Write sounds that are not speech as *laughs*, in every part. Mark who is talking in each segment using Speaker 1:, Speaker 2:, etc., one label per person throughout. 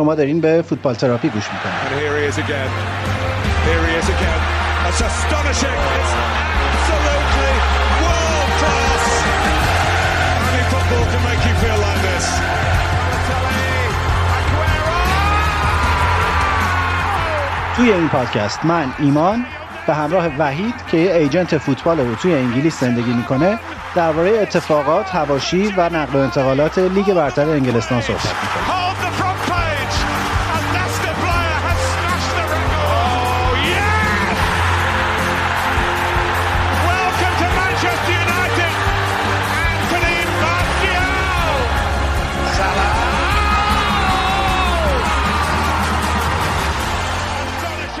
Speaker 1: شما دارین به فوتبال تراپی گوش می‌کنید. توی این پادکست من ایمان به همراه وحید که یه ایجنت فوتبال رو توی انگلیس زندگی می‌کنه درباره اتفاقات، هواشی و نقل و انتقالات لیگ برتر انگلستان صحبت می‌کنه.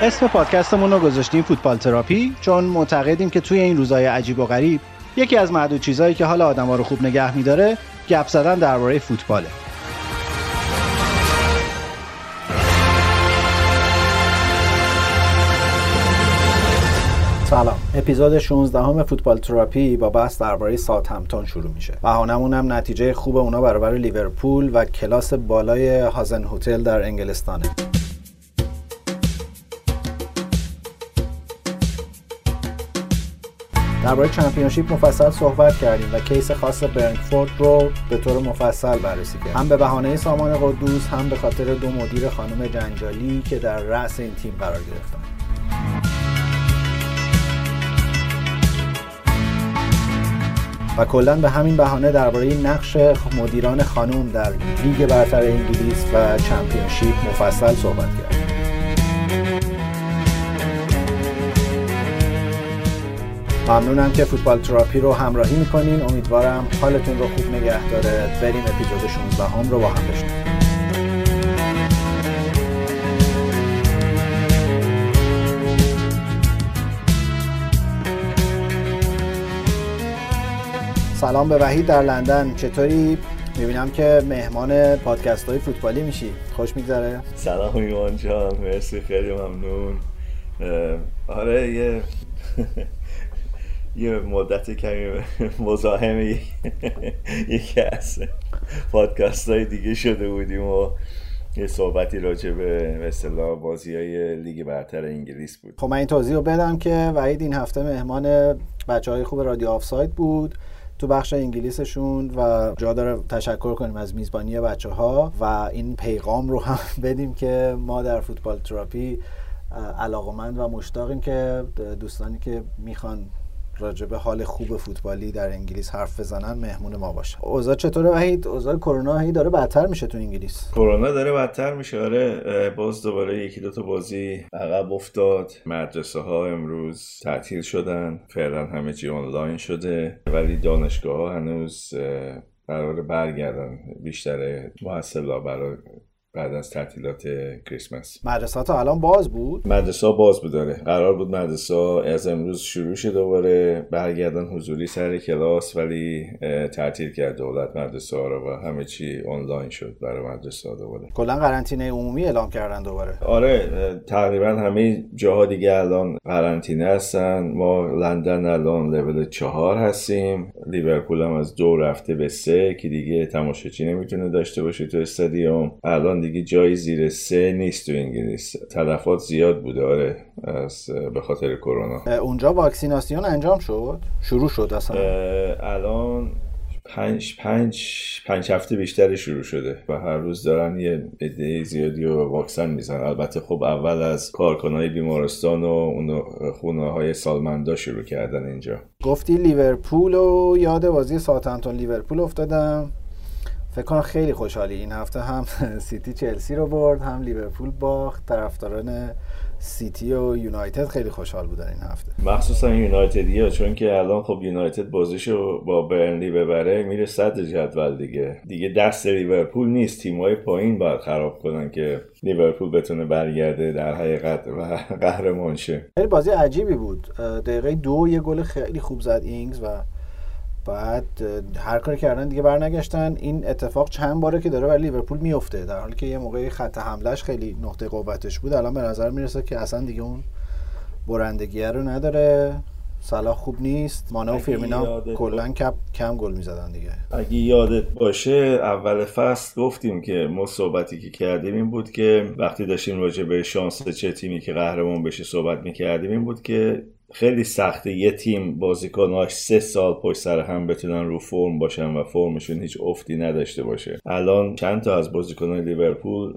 Speaker 1: اسم پادکستمون رو گذاشتیم فوتبال تراپی چون معتقدیم که توی این روزهای عجیب و غریب یکی از معدود چیزهایی که حال آدما رو خوب نگه میداره گپ زدن درباره فوتباله. سلام. اپیزود 16 همه فوتبال تراپی با بحث درباره ساعت همتون شروع میشه. بهانمون هم نتیجه خوب اونا برابر لیورپول و کلاس بالای هازن هتل در انگلستانه. درباره چمپیونشیپ مفصل صحبت کردیم و کیس خاص برنکفورد رو به طور مفصل بررسی کردیم. هم به بهانه سامان قدوس هم به خاطر دو مدیر خانم جنجالی که در رأس این تیم قرار گرفتن. و کلا به همین بهانه درباره نقش مدیران خانم در لیگ برتر انگلیس و چمپیونشیپ مفصل صحبت کردیم. ممنونم که فوتبال تراپی رو همراهی می‌کنین. امیدوارم حالتون رو خوب نگه داره. بریم اپیزود 16 هم رو با هم بشنویم. سلام به وحید در لندن. چطوری؟ می‌بینم که مهمان پادکست های فوتبالی میشی. خوش میگذره.
Speaker 2: سلام ایمان جان. مرسی خیلی ممنون. آره یه یه مدت کمی مزاحم یکی از پادکست های دیگه شده بودیم و یه صحبتی راجع به اصطلاح بازی های لیگ برتر انگلیس بود.
Speaker 1: خب من این توضیح رو بدم که وحید این هفته مهمان بچه های خوب رادیو آفساید بود. تو بخش انگلیسشون و جا داره تشکر کنیم از میزبانی بچه ها و این پیغام رو هم *laughs* بدیم که ما در فوتبال تراپی علاقمند و مشتاقیم که دوستانی که می‌خوان راجع حال خوب فوتبالی در انگلیس حرف بزنن مهمون ما باشن اوضاع چطوره وحید؟ اوضاع کرونا هی داره بدتر میشه تو انگلیس.
Speaker 2: کرونا داره بدتر میشه آره. باز دوباره یکی دوتا بازی عقب افتاد. مدرسه ها امروز تعطیل شدن فعلا همه چی آنلاین شده. ولی دانشگاه ها هنوز قرار برگردن بیشتر محصلا برای بعد از تعطیلات کریسمس.
Speaker 1: مدرسه تا الان باز بود؟
Speaker 2: مدرسه ها باز بود داره قرار بود مدرسه ها از امروز شروع شه دوباره برگردن حضوری سر کلاس ولی تعطیل کرد دولت مدرسه ها رو و همه چی آنلاین شد برای مدرسه ها دوباره.
Speaker 1: کلا قرنطینه عمومی اعلام کردن دوباره.
Speaker 2: آره تقریبا همه جاها دیگه الان قرنطینه هستن. ما لندن الان لول چهار هستیم. لیورپول هم از دو رفته به سه که دیگه تماشاچی نمی‌تونه داشته باشه تو استادیوم. الان دیگه جایی زیر سه نیست تو انگلیس. تلفات زیاد بوده آره از به خاطر کرونا.
Speaker 1: اونجا واکسیناسیون انجام شد؟ شروع شد اصلا؟
Speaker 2: الان پنج پنج پنج هفته بیشتر شروع شده. و هر روز دارن یه عده زیادی رو واکسن می‌زنن. البته خب اول از کارکنای بیمارستان و اون خونه های سالمندا شروع کردن اینجا.
Speaker 1: گفتی لیورپول و یاد بازی ساوثهمپتون لیورپول افتادم. فکر کنم خیلی خوشحالی. این هفته هم *laughs* سیتی چلسی رو برد هم لیورپول باخت. طرفداران سیتی و یونایتد خیلی خوشحال بودن این هفته.
Speaker 2: مخصوصا یونایتدی ها چون که الان خب یونایتد بازیشو با برنلی ببره میره صدر جدول دیگه. دیگه دست لیورپول نیست. تیمای پایین باید خراب کنن که لیورپول بتونه برگرده در حقیقت و قهرمان شه.
Speaker 1: خیلی بازی عجیبی بود. دقیقه دو یه گل خیلی خوب زد اینگز و بعد هر کاری کردن دیگه برنگشتن. این اتفاق چند باره که داره برای لیورپول میفته. در حالی که یه موقعی خط حملش خیلی نقطه قوتش بود. الان به نظر می‌رسه که اصلا دیگه اون برندگیه رو نداره. صلاح خوب نیست. مانه و فیرمینا کلا کم کم گل می‌زدن دیگه.
Speaker 2: اگه یادت باشه اول فصل گفتیم که ما صحبتی که کردیم این بود که وقتی داشتیم راجع به شانس چه تیمی که قهرمان بشه صحبت می‌کردیم این بود که خیلی سخته یه تیم بازیکناش سه سال پشت سر هم بتونن رو فرم باشن و فرمشون هیچ افتی نداشته باشه. الان چند تا از بازیکنان لیورپول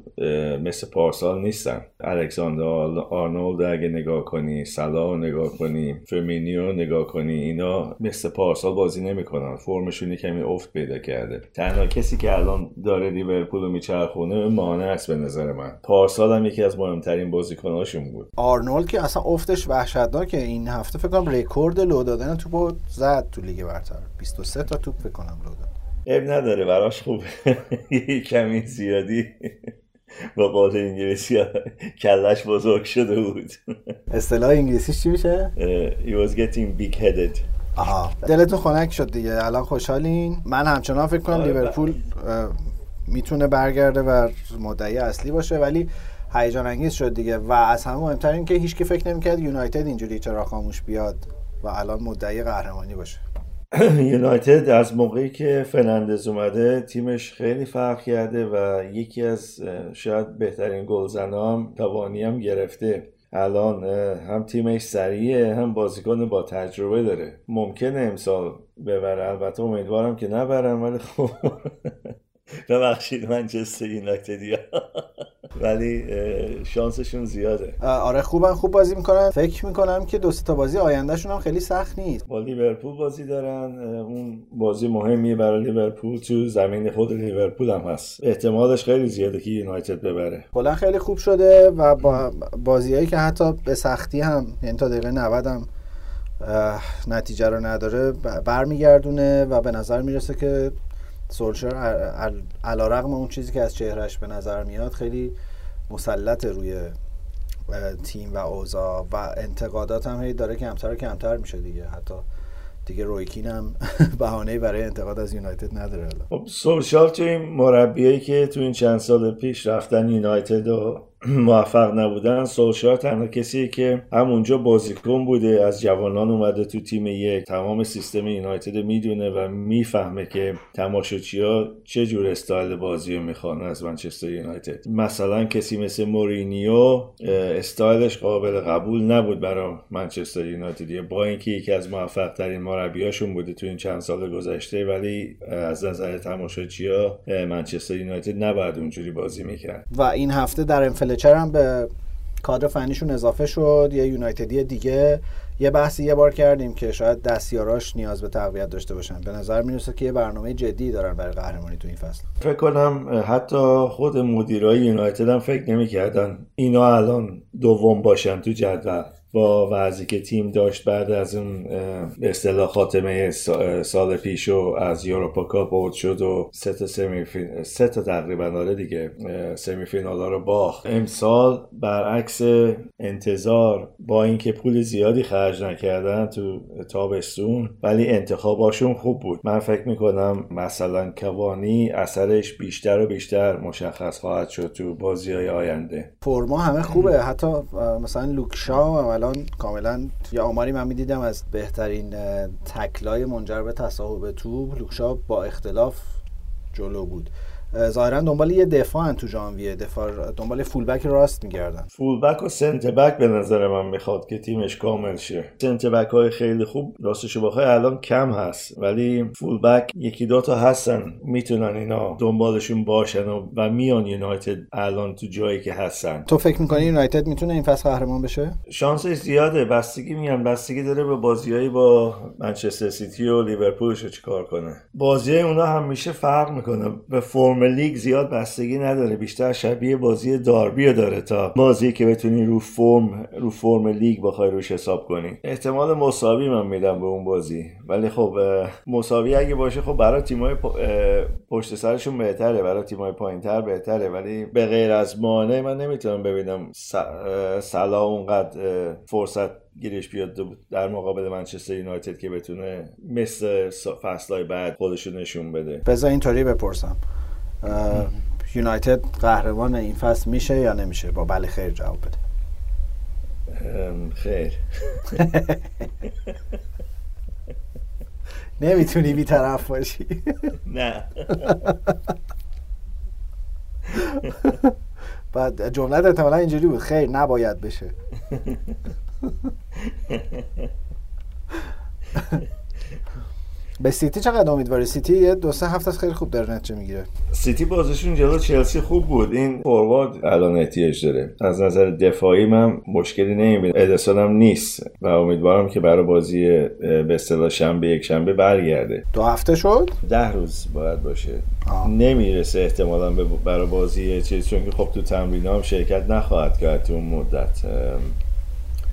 Speaker 2: مثل پارسال نیستن. الکساندر آرنولد اگه نگاه کنی صلاح نگاه کنی فرمینیو نگاه کنی اینا مثل پارسال بازی نمی‌کنن. فرمشون کمی افت پیدا کرده. تنها کسی که الان داره لیورپول رو میچرخونه مانه است به نظر من. پارسال هم یکی از مهمترین بازیکناشون بود.
Speaker 1: آرنولد که اصلا افتش وحشتناکه. این هفته فکر کنم رکورد لو دادن توپو زد تو لیگ برتر. 23 تا توپ فکر کنم لو داد.
Speaker 2: عیب نداره براش خوبه. *laughs* کمی زیادی *laughs* با قول انگلیسی کلش بزرگ شده بود. *laughs*
Speaker 1: اصطلاح انگلیسیش چی میشه؟
Speaker 2: he was getting big headed.
Speaker 1: آها. دلتون خنک شد دیگه. الان خوشحالین. من همچنان فکر کنم
Speaker 2: آره،
Speaker 1: لیورپول اه، می‌تونه برگرده و مدعی اصلی باشه. ولی هیجان انگیز شد دیگه. و از همه مهمتر این که هیچکی فکر نمی‌کرد یونایتد اینجوری چرا خاموش بیاد و الان مدعی قهرمانی باشه. *clears throat*
Speaker 2: یونایتد از موقعی که فرناندز اومده تیمش خیلی فرق کرده و یکی از شاید بهترین گلزنا هم توانی هم گرفته. الان هم تیمش سریعه هم بازیکن با تجربه داره. ممکنه امسال ببره. البته امیدوارم که نبرن ولی خب *laughs* ببخشید منچستر یونایتدیا ولی اه، شانسشون زیاده.
Speaker 1: آره خوبن خوب بازی می‌کنن. فکر می‌کنم که دو سه تا بازی آیندهشون هم خیلی سخت نیست.
Speaker 2: با لیورپول بازی دارن. اون بازی مهمی برای لیورپول. تو زمین خود لیورپول هم هست. احتمالش خیلی زیاده که یونایتد ببره.
Speaker 1: کلا خیلی خوب شده و با بازیهایی که حتی به سختی هم یعنی تا دقیقه 90 هم نتیجه رو نداره برمیگردونه و به نظر می‌رسه که سولشر علا رقم اون چیزی که از چهرش به نظر میاد خیلی مسلط روی تیم و اوضاع و انتقادات هم هی داره کمتر و کمتر میشه دیگه. حتی دیگه رویکین هم *laughs* بهانه برای انتقاد از یونایتد نداره
Speaker 2: خب سولشال تو این مربیایی که تو این چند سال پیش رفتن یونایتد و *clears throat* موفق نبودن سولشار تنها کسی که همونجا بازیکن بوده از جوانان اومده تو تیم یک. تمام سیستم یونایتد می‌دونه و می‌فهمه که تماشاچیها چه جور استایل بازی رو می‌خوان از منچستر یونایتد. مثلا کسی مثل مورینیو استایلش قابل قبول نبود برای منچستر یونایتد. با اینکه یکی از موفق ترین مربیاشون بوده تو این چند سال گذشته ولی از نظر تماشاچیها اه، منچستر یونایتد نباید اونجوری بازی می‌کرد.
Speaker 1: و این هفته در انفلچر هم به کادر فنیشون اضافه شد یه یونایتدی دیگه. یه بحثی یه بار کردیم که شاید دستیاراش نیاز به تقویت داشته باشن. به نظر می‌رسه که یه برنامه جدی دارن برای قهرمانی تو این فصل.
Speaker 2: فکر کنم حتی خود مدیرای یونایتد هم فکر نمی‌کردن اینا الان دوم باشن تو جدول. با وضعی که تیم داشت بعد از اون به اصطلاح خاتمه سال پیش و از یوروپا کاپ اوت شد و سه تا سمی فین- سه تا تقریبا آره دیگه سمی فینال ها رو باخت. امسال برعکس انتظار با اینکه پول زیادی خرج نکردن تو تابستون ولی انتخاباشون خوب بود. من فکر می‌کنم مثلا کوانی اثرش بیشتر و بیشتر مشخص خواهد شد تو بازی های آینده.
Speaker 1: فرما همه خوبه. حتی مثلا لوکشا هم الان کاملا یه آماری من می‌دیدم از بهترین تکلای منجر به تصاحب توپ لوکشا با اختلاف جلو بود. ظاهرا دنبال یه دفاع تو ژانویه. دفاع دنبال فولبک راست میگردن.
Speaker 2: فولبک و سنت بک به نظر من می‌خواد که تیمش کامل شه. سنت بک های خیلی خوب راستشو بخوای الان کم هست ولی فولبک یکی دو تا هستن. می‌تونن اینا دنبالشون باشن و, و میان یونایتد الان تو جایی که هستن.
Speaker 1: تو فکر می‌کنی یونایتد می‌تونه این فصل قهرمان بشه؟
Speaker 2: شانسش زیاده. بستگی میگم بستگی داره به بازیایی با منچستر سیتی و لیورپولش چیکار کنه. بازی اونا همیشه فرق می‌کنه. به فرم لیگ زیاد بستگی نداره بیشتر شبیه بازی داربی داره تا بازی که بتونی رو فرم رو فرم لیگ بخوای روش حساب کنی. احتمال مساوی من میدم به اون بازی. ولی خب مساوی اگه باشه خب برای تیمای پشت سرشون بهتره برای تیمای پایینتر بهتره. ولی به غیر از مانع من نمی‌تونم ببینم سلا اونقدر فرصت گیرش بیاد در مقابل منچستر یونایتد که بتونه مثل فصلهای بعد خودشو نشون بده.
Speaker 1: بذار اینطوری بپرسم. یونایتد قهرمان این فصل میشه یا نمیشه؟ با بله خیر جواب بده.
Speaker 2: خیر. *laughs*
Speaker 1: نمی‌تونی بیطرف باشی. *laughs*
Speaker 2: نه. *laughs*
Speaker 1: بعد جملت احتمالا اینجوری بود. خیر نباید بشه. به سیتی چقدر امیدواری سیتی یه دو سه هفته خیلی خوب داره نتیجه می‌گیره.
Speaker 2: سیتی بازشون جلو چلسی خوب بود. این فوروارد الان احتیاج داره. از نظر دفاعی من مشکلی نمی‌بینم. ادرسون هم نیست و امیدوارم که برای بازی به اصطلاح شنبه یک شنبه برگرده.
Speaker 1: دو هفته شد؟
Speaker 2: ده روز باید باشه.
Speaker 1: آه.
Speaker 2: نمی‌رسه احتمالا به- برای بازی چیز چون که خب تو تمرین هم شرکت نخواهد کرد تو اون مدت.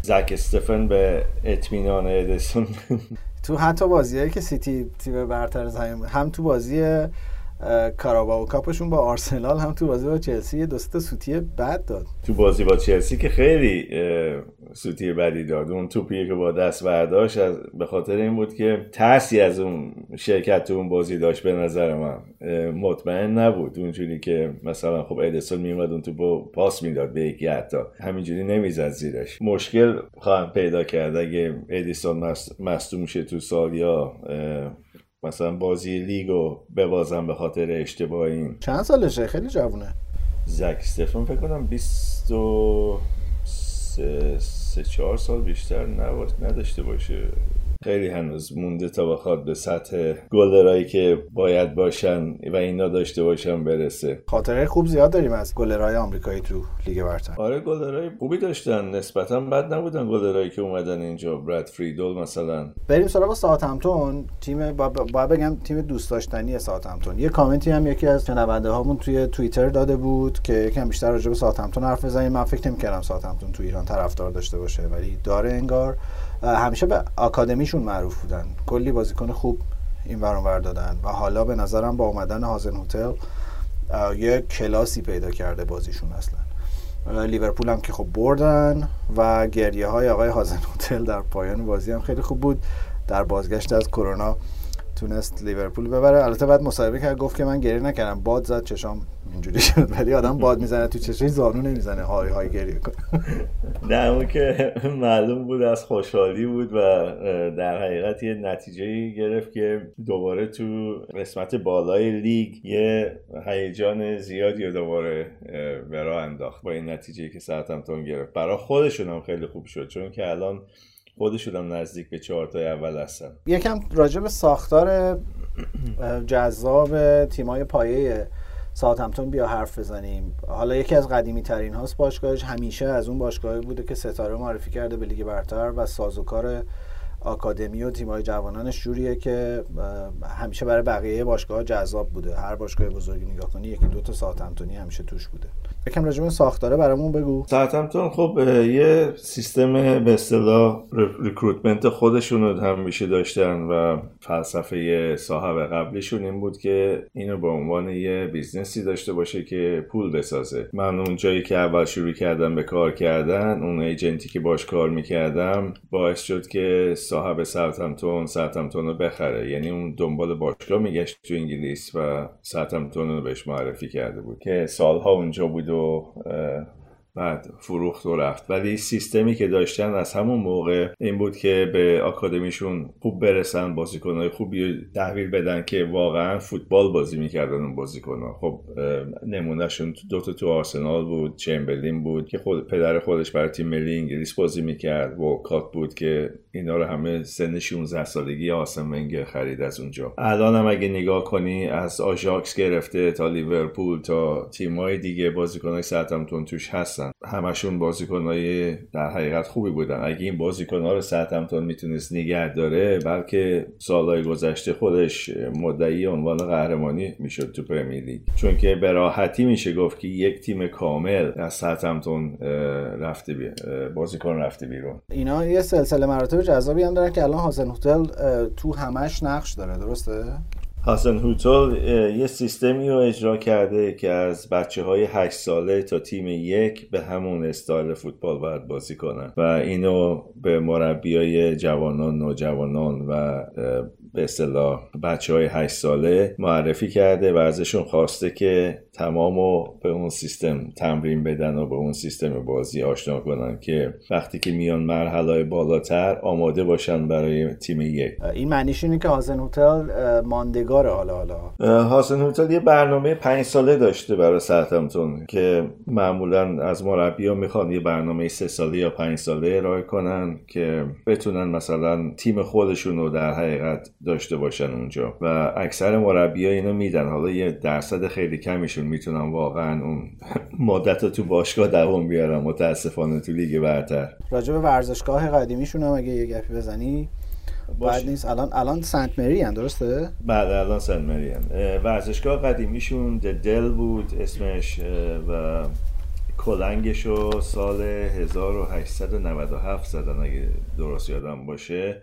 Speaker 2: زک استفن به اطمینان ادرسون. *laughs*
Speaker 1: تو حتی بازیایی که سیتی تیم برتر زمین هم تو بازی کاراباو کاپشون با آرسنال هم تو بازی با چلسی یه دو سه تا سوتی بد داد.
Speaker 2: تو بازی با چلسی که خیلی سوتی بدی داد. اون توپی که با دست برداشت به خاطر این بود که ترسی از اون شرکت تو اون بازی داشت به نظر من. مطمئن نبود. اونجوری که مثلا خب ادیسون میومد اون تو پاس می‌داد به یکی حتی. همینجوری نمی‌زد زیرش. مشکل خواهم پیدا کرد. اگه ادیسون مصدوم شه تو سال یا مثلا بازی لیگو ببازم به خاطر اشتباه این.
Speaker 1: چند سالشه؟ خیلی جوونه.
Speaker 2: زک استفن فکر کنم 23 سه چهار سال بیشتر نداشته باشه. خیلی هنوز مونده تا بخواد به سطح گلرایی که باید باشن و اینا داشته باشن برسه.
Speaker 1: خاطره خوب زیاد داریم از گلرهای آمریکایی تو لیگ برتر.
Speaker 2: آره گلرای خوبی داشتن. نسبتا بد نبودن گلرایی که اومدن اینجا. براد فریدل مثلا.
Speaker 1: بریم سراغ ساوثهمپتون. تیم با- باید بگم تیم دوست داشتنی ساوثهمپتون. یه کامنتی هم یکی از شنونده هامون توی توییتر داده بود که یکم بیشتر راجع به ساوثهمپتون حرف بزنیم. من فکر نمی‌کردم ساوثهمپتون تو ایران طرفدار داشته باشه ولی داره انگار همیشه به آکادمیشون معروف بودن. کلی بازیکن خوب این ور اونور دادن و حالا به نظرم با اومدن هازن هتل یه کلاسی پیدا کرده بازیشون اصلا. لیورپول هم که خب بردن و گریه های آقای هازن هتل در پایان بازی هم خیلی خوب بود. در بازگشت از کرونا تونست لیورپول ببره. البته بعد مصاحبه کرد گفت که من گریه نکردم. باد زد چشام اینجوری شد ولی آدم باد می‌زنه تو چشش زانو نمی‌زنه. های های گریه کنه
Speaker 2: نه اون که معلوم بود از خوشحالی بود و در حقیقت یه نتیجه گرفت که دوباره تو قسمت بالای لیگ یه هیجان زیادی رو دوباره به راه انداخت با این نتیجه که ساعتمتون گرفت. برای خودشون هم خیلی خوب شد چون که الان خودشون هم نزدیک به چهارتای اول هستن.
Speaker 1: یکم راجع به ساختار جذاب تیمای پایه ساوثهمپتون بیا حرف بزنیم. حالا یکی از قدیمی ترین هاست باشگاهش همیشه از اون باشگاهی بوده که ستاره معرفی کرده به لیگ برتر و سازوکار آکادمی و تیمای جوانانش جوریه که همیشه برای بقیه باشگاه جذاب بوده. هر باشگاه بزرگی نگاه کنی یکی دو تا ساوثهمپتونی همیشه توش بوده. یکم راجع به ساختاره برامون بگو.
Speaker 2: ساوثهمپتون خب یه سیستم به اصطلاح recruitment خودشون رو همیشه داشتن و فلسفه صاحب قبلیشون این بود که اینو به عنوان یه بیزنسی داشته باشه که پول بسازه. من اون جایی که اول شروع کردم به کار کردن اون agent ی که باش کار می‌کردم باعث شد که صاحب ساوثهمپتون ساوثهمپتون رو بخره. یعنی اون دنبال باشگاه میگشت تو انگلیس و ساوثهمپتون رو بهش معرفی کرده بود که سالها اونجا بود و اه، بعد فروخت و رفت. ولی سیستمی که داشتن از همون موقع این بود که به آکادمیشون خوب برسن بازیکنهای خوبی تحویل بدن که واقعا فوتبال بازی می‌کردن اون بازیکنها. خب نمونهشون دوتا تو آرسنال بود چمبرلین بود که خود پدر خودش برای تیم ملی انگلیس بازی می‌کرد وولکات بود که اینا رو همه سن 16 سالگی آسم ونگر خرید از اونجا. الان هم اگه نگاه کنی از آژاکس گرفته تا لیورپول تا تیمای دیگه بازیکنهای ساعتمتون توش هستن. همشون بازیکنهای در حقیقت خوبی بودن. اگه این بازیکنها رو ساعتمتون می‌تونست نگه داره بلکه سالهای گذشته خودش مدعی عنوان قهرمانی می‌شد تو پرمیر لیگ. چون که به راحتی میشه گفت که یک تیم کامل از ساعتمتون رفته بی... بازیکن رفته بیرون.
Speaker 1: اینا یه سلسله مراتب جذابی هم دارن که الان هازن هتل تو همش نقش داره درسته؟
Speaker 2: حسن هوتل اه، یه سیستمی رو اجرا کرده که از بچه های 8 ساله تا تیم یک به همون استایل فوتبال باید بازی کنن. و اینو به مربی های جوانان نوجوانان و به اصطلاح بچه های 8 ساله معرفی کرده و ازشون خواسته که تمام و به اون سیستم تمرین بدن و به اون سیستم بازی آشنا کنن که وقتی که میان مرحله بالاتر آماده باشن برای تیم یک.
Speaker 1: این معنیش اینه که هازن هتل ماندگار حالا
Speaker 2: حالا. هازن هتل یه برنامه پنج ساله داشته برای سرتمتون که معمولا از مربی ها می‌خوان یه برنامه سه ساله یا پنج ساله ارائه کنن که بتونن مثلا تیم خودشون رو در حقیقت داشته باشن اونجا. و اکثر مربی ها اینو میدن. حالا یه درصد خیلی کمیشون می‌تونن واقعا اون *laughs* مدت تو باشگاه دوام بیارن. متاسفانه تو لیگ برتر.
Speaker 1: راجع به ورزشگاه قدیمیشون هم اگه یه گپی بزنی بعد نیست. الان الان سنت مری هم درسته؟
Speaker 2: بله الان سنت مری هم. ورزشگاه قدیمیشون دل بود اسمش و کلنگش رو سال 1897 زدن اگه درست یادم باشه.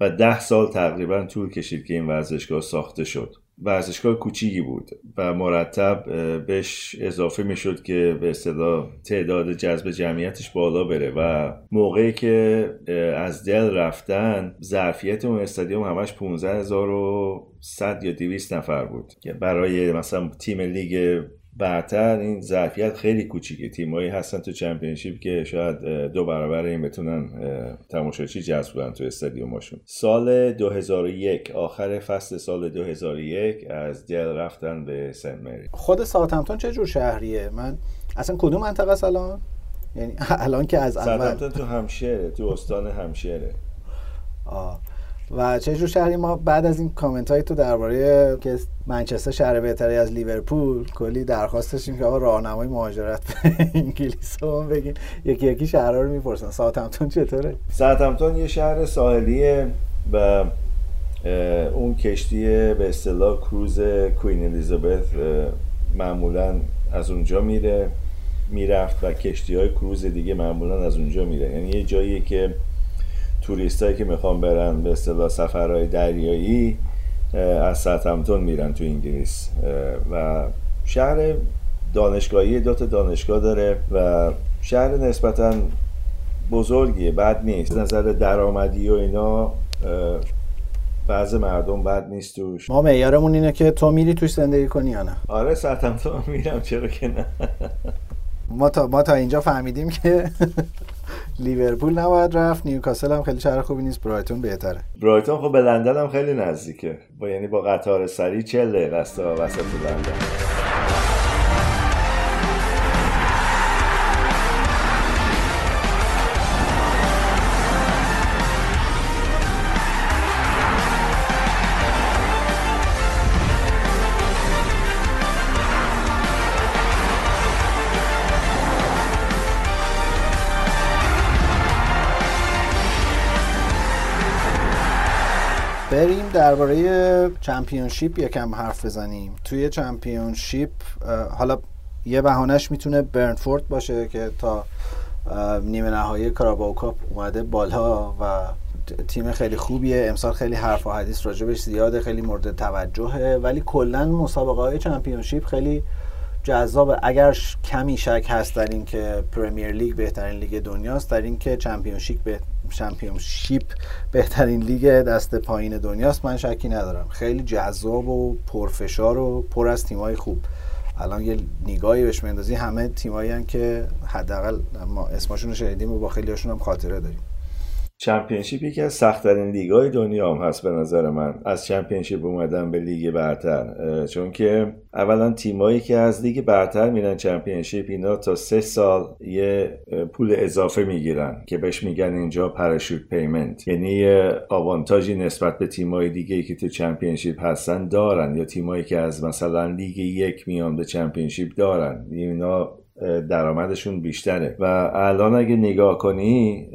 Speaker 2: و ده سال تقریبا طول کشید که این ورزشگاه ساخته شد. ورزشگاه کوچیکی بود و مرتب بهش اضافه می‌شد که به اصطلاح تعداد جذب جمعیتش بالا بره و موقعی که از دل رفتن ظرفیت اون استادیوم همش 15100 یا 200 نفر بود. که برای مثلا تیم لیگ برتر این ظرفیت خیلی کوچیکه. تیمایی هستن تو چمپیونشیپ که شاید دو برابر این بتونن تماشاچی جذب کنن تو استادیومشون سال 2001 آخر فصل سال 2001 از دل رفتن به سن مری.
Speaker 1: خود ساوثهمپتون چه جور شهریه؟ من اصلا کدوم منطقه است الان؟ یعنی *laughs* الان که از
Speaker 2: اول. تو همپشایره تو استان همپشایره.
Speaker 1: آه. و چه جور شهری؟ ما بعد از این کامنت های تو درباره که منچستر شهر بهتری از لیورپول کلی درخواست داشتیم که آقا راهنمای مهاجرت به انگلیس رو بگین یکی یکی شهرها رو می‌پرسن. ساوثهمپتون چطوره؟
Speaker 2: ساوثهمپتون یه شهر ساحلیه و اون کشتی به اصطلاح کروز کوین الیزابت معمولا از اونجا میره می‌رفت و کشتی های کروز دیگه معمولا از اونجا میره. یعنی یه جایی که توریستایی که می‌خوان برن به اصطلاح سفرهای دریایی از ساتمتون میرن تو انگلیس و شهر دانشگاهی دو تا دانشگاه داره و شهر نسبتا بزرگیه بد نیست. نظر درآمدی و اینا بعض مردم بد نیست توش.
Speaker 1: ما معیارمون اینه که تو میری توش زندگی کنی یا نه؟
Speaker 2: آره ساتمتون میرم چرا که نه؟
Speaker 1: ما تا, ما تا اینجا فهمیدیم که لیورپول نباید رفت نیوکاسل هم خیلی شهر خوبی نیست برایتون بهتره.
Speaker 2: برایتون خب به لندن هم خیلی نزدیکه. با یعنی با قطار سری 40 دقیقه است وسط لندن.
Speaker 1: درباره چمپیونشیپ یکم حرف بزنیم. توی چمپیونشیپ حالا یه بهانش می‌تونه برنتفورد باشه که تا نیمه نهایی کاراباو کاپ اومده بالا و تیم خیلی خوبیه. امسال خیلی حرف و حدیث راجبش زیاده خیلی مورد توجهه. ولی کلا مسابقه های چمپیونشیپ خیلی جذاب اگر کمی شک هست در اینکه پرمیر لیگ بهترین لیگ دنیاست در اینکه چمپیونشیپ به چمپیونشیپ بهترین لیگ دست پایین دنیاست. من شکی ندارم. خیلی جذاب و پرفشار و پر از تیمای خوب. الان یه نگاهی بهش میندازی همه تیمایی که حداقل ما اسمشون رو شنیدیم و با خیلی هم خاطره داریم.
Speaker 2: چمپیونشیپ یکی از سختترین لیگای دنیا هم هست به نظر من. از چمپیونشیپ اومدن به لیگ برتر. چون که اولا تیمایی که از لیگ برتر میرن چمپیونشیپ اینا تا سه سال یه پول اضافه می‌گیرن که بهش میگن اینجا parachute payment یعنی یه آوانتاژی نسبت به تیمای دیگه که تو چمپیونشیپ هستن دارن یا تیمایی که از مثلا لیگ یک میان به چمپیونشیپ دارن. اینا درآمدشون بیشتره. و الان اگه نگاه کنی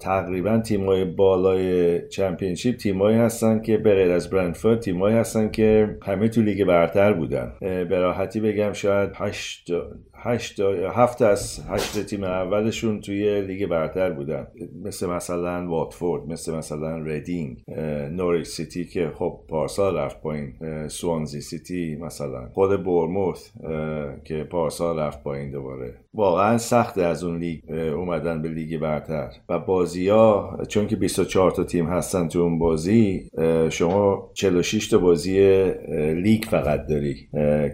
Speaker 2: تقریبا تیمای بالای چمپیونشیپ تیمایی هستن که به غیر از برنتفورد تیمایی هستن که همه تو لیگ برتر بودن. به راحتی بگم شاید 8 هشت هفت از هشت تیم اولشون توی لیگ برتر بودن. مثل مثلا واتفورد مثل مثلا ریدینگ نوریچ سیتی که خب پارسال رفت پایین. سوانزی سیتی مثلا. خود بورنموث که پارسال رفت پایین دوباره. واقعا سخته از اون لیگ اومدن به لیگ برتر. و بازی ها چون که 24 تا تیم هستن تو اون بازی شما 46 تا بازی لیگ فقط داری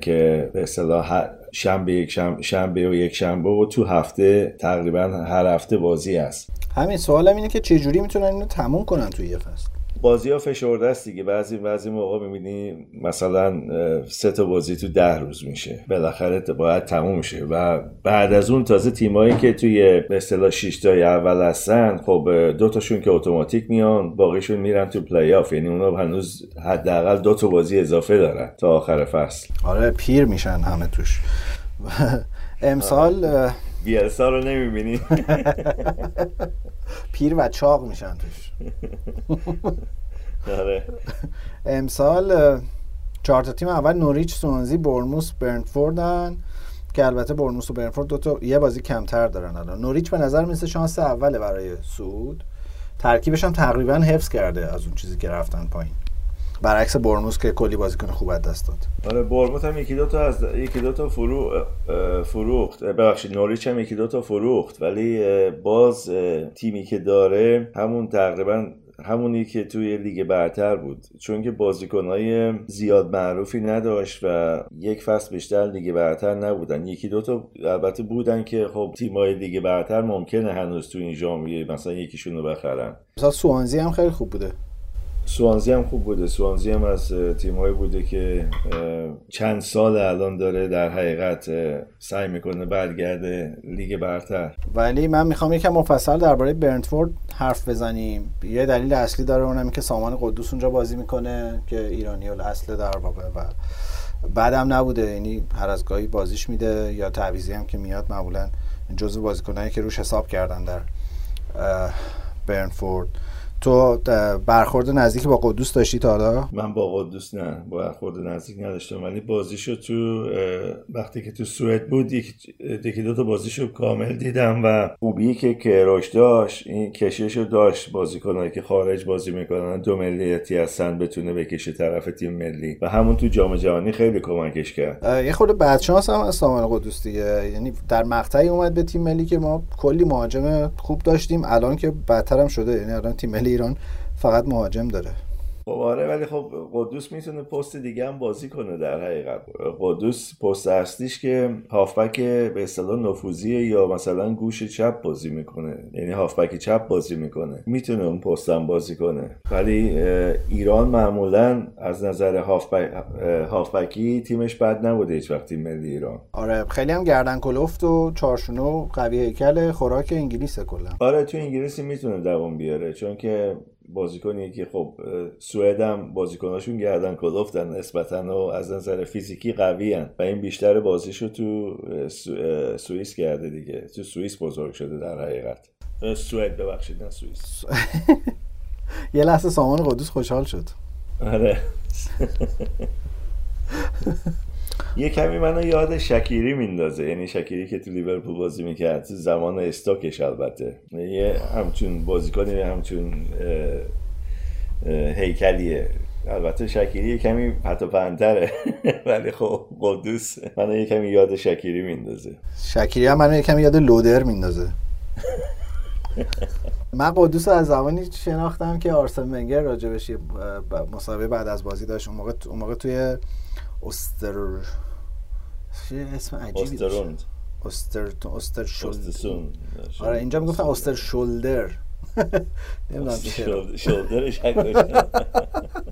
Speaker 2: که به اصطلاح شنبه یک شنبه, شنبه و یک شنبه و تو هفته تقریبا هر هفته بازی است
Speaker 1: همین سوالم اینه که چه جوری می‌تونن اینو تموم کنن توی یه فصل؟
Speaker 2: بازی ها فشرده است دیگه. بعضی بعضی موقع می‌بینی مثلا سه تا بازی تو ده روز میشه. بالاخره باید تموم شه. و بعد از اون تازه تیمایی که توی به اصطلاح 6 تا اول هستن خب دو تاشون که اتوماتیک میان باقیشون میرن تو پلی آف یعنی اونا هنوز حداقل دو تا بازی اضافه دارن تا آخر فصل.
Speaker 1: آره پیر میشن همه توش. *laughs* امسال
Speaker 2: بیلسا رو نمی‌بینی. *laughs*
Speaker 1: پیر و چاق میشن توش. *laughs*
Speaker 2: آره.
Speaker 1: امسال چهار تیم اول نوریچ سوانزی برموس برنفوردن که البته برموس و برنفورد دو تا یه بازی کمتر دارن الان. نوریچ به نظر میسه شانس اوله برای سود ترکیبش هم تقریبا حفظ کرده از اون چیزی که رفتن پایین. برعکس برموس که کلی بازیکن خوب از دست داد.
Speaker 2: آره برموس هم یکی دو تا از یکی دو تا فرو فروخت. ببخشید نوریچ هم یکی دو تا فروخت. ولی باز تیمی که داره همون تقریبا همونی که توی لیگ برتر بود. چون که بازیکنهای زیاد معروفی نداشت و یک فصل بیشتر لیگ برتر نبودن. یکی دوتا البته بودن که خب تیمای لیگ برتر ممکنه هنوز تو این ژانویه مثلا یکیشون رو بخرن.
Speaker 1: مثلا سوانزی هم خیلی خوب بوده.
Speaker 2: سوانزی هم خوب بوده. سوانزی هم از تیمایی بوده که چند سال الان داره در حقیقت سعی می‌کنه برگرده لیگ برتر.
Speaker 1: ولی من می‌خوام یکم مفصل درباره برنتفورد حرف بزنیم. یه دلیل اصلی داره اونم که سامان قدوس اونجا بازی می‌کنه که ایرانی اصل در واقع و بعدم نبوده. یعنی هر از گاهی بازیش میده یا تعویزی هم که میاد معمولا جزو بازیکنایی که روش حساب کردن در برنفورد تو برخورد نزدیک با قدوس داشتی تا حالا؟
Speaker 2: من با قدوس نه با برخورد نزدیک نداشتم ولی بازیشو تو وقتی که تو سوئد بود یکی دو تا بازیشو کامل دیدم و خوبی که کروش داشت این کششو داشت بازیکنایی که خارج بازی می‌کنن دو ملیتی هستن بتونه بکشه طرف تیم ملی و همون تو جام جهانی خیلی کمکش کرد.
Speaker 1: یه خورده بدشانس هم از سامان قدوس دیگه. یعنی در مقطعی اومد به تیم ملی که ما کلی مهاجم خوب داشتیم الان که بدتر هم شده یعنی الان تیم ملی ایران فقط مهاجم داره.
Speaker 2: خب آره ولی خب قدوس می‌تونه پست دیگه هم بازی کنه در حقیقت. قدوس پست اصلیش که هافبک به اصطلاح نفوذی یا مثلا گوش چپ بازی می‌کنه. یعنی هافبک چپ بازی می‌کنه. می‌تونه اون پست هم بازی کنه. ولی ایران معمولا از نظر هافبک هافبکی تیمش بد نبوده هیچ وقتی ملی ایران.
Speaker 1: آره خیلی هم گردن کلفت و چارشونو قوی هیکل خوراک انگلیس کلا.
Speaker 2: آره تو انگلیسی می‌تونه دوام بیاره. چون که بازیکنیه که خب سوئد هم بازیکناشون گردن کلفتن نسبتا و از نظر فیزیکی قوی هن. و این بیشتر بازیشو تو سوئیس کرده دیگه. تو سوئیس بزرگ شده در حقیقت. سوئد ببخشید نه سوئیس. *laughs*
Speaker 1: یه لحظه سامان قدوس خوشحال شد.
Speaker 2: آره. *laughs* یه کمی منو یاد شکیری میندازه. یعنی شکیری که تو لیورپول بازی می‌کرد تو زمان استاکش البته. یه همچون بازیکنی همچون هیکلیه. البته شکیری یه کمی پتا پنتره *laughs* ولی خب قدوس منو یه کمی یاد شکیری میندازه.
Speaker 1: شکیری هم منو یه کمی یاد لودر میندازه. *laughs* من قدوس از زمانی شناختم که آرسن ونگر راجبش مسابقه بعد از بازی داشت. اون موقع, اون موقع توی استر اسم عجیبی داشت. استر استر شولدر آره اینجا می‌گفتن استر شولدر
Speaker 2: نمی‌دونم شولدرش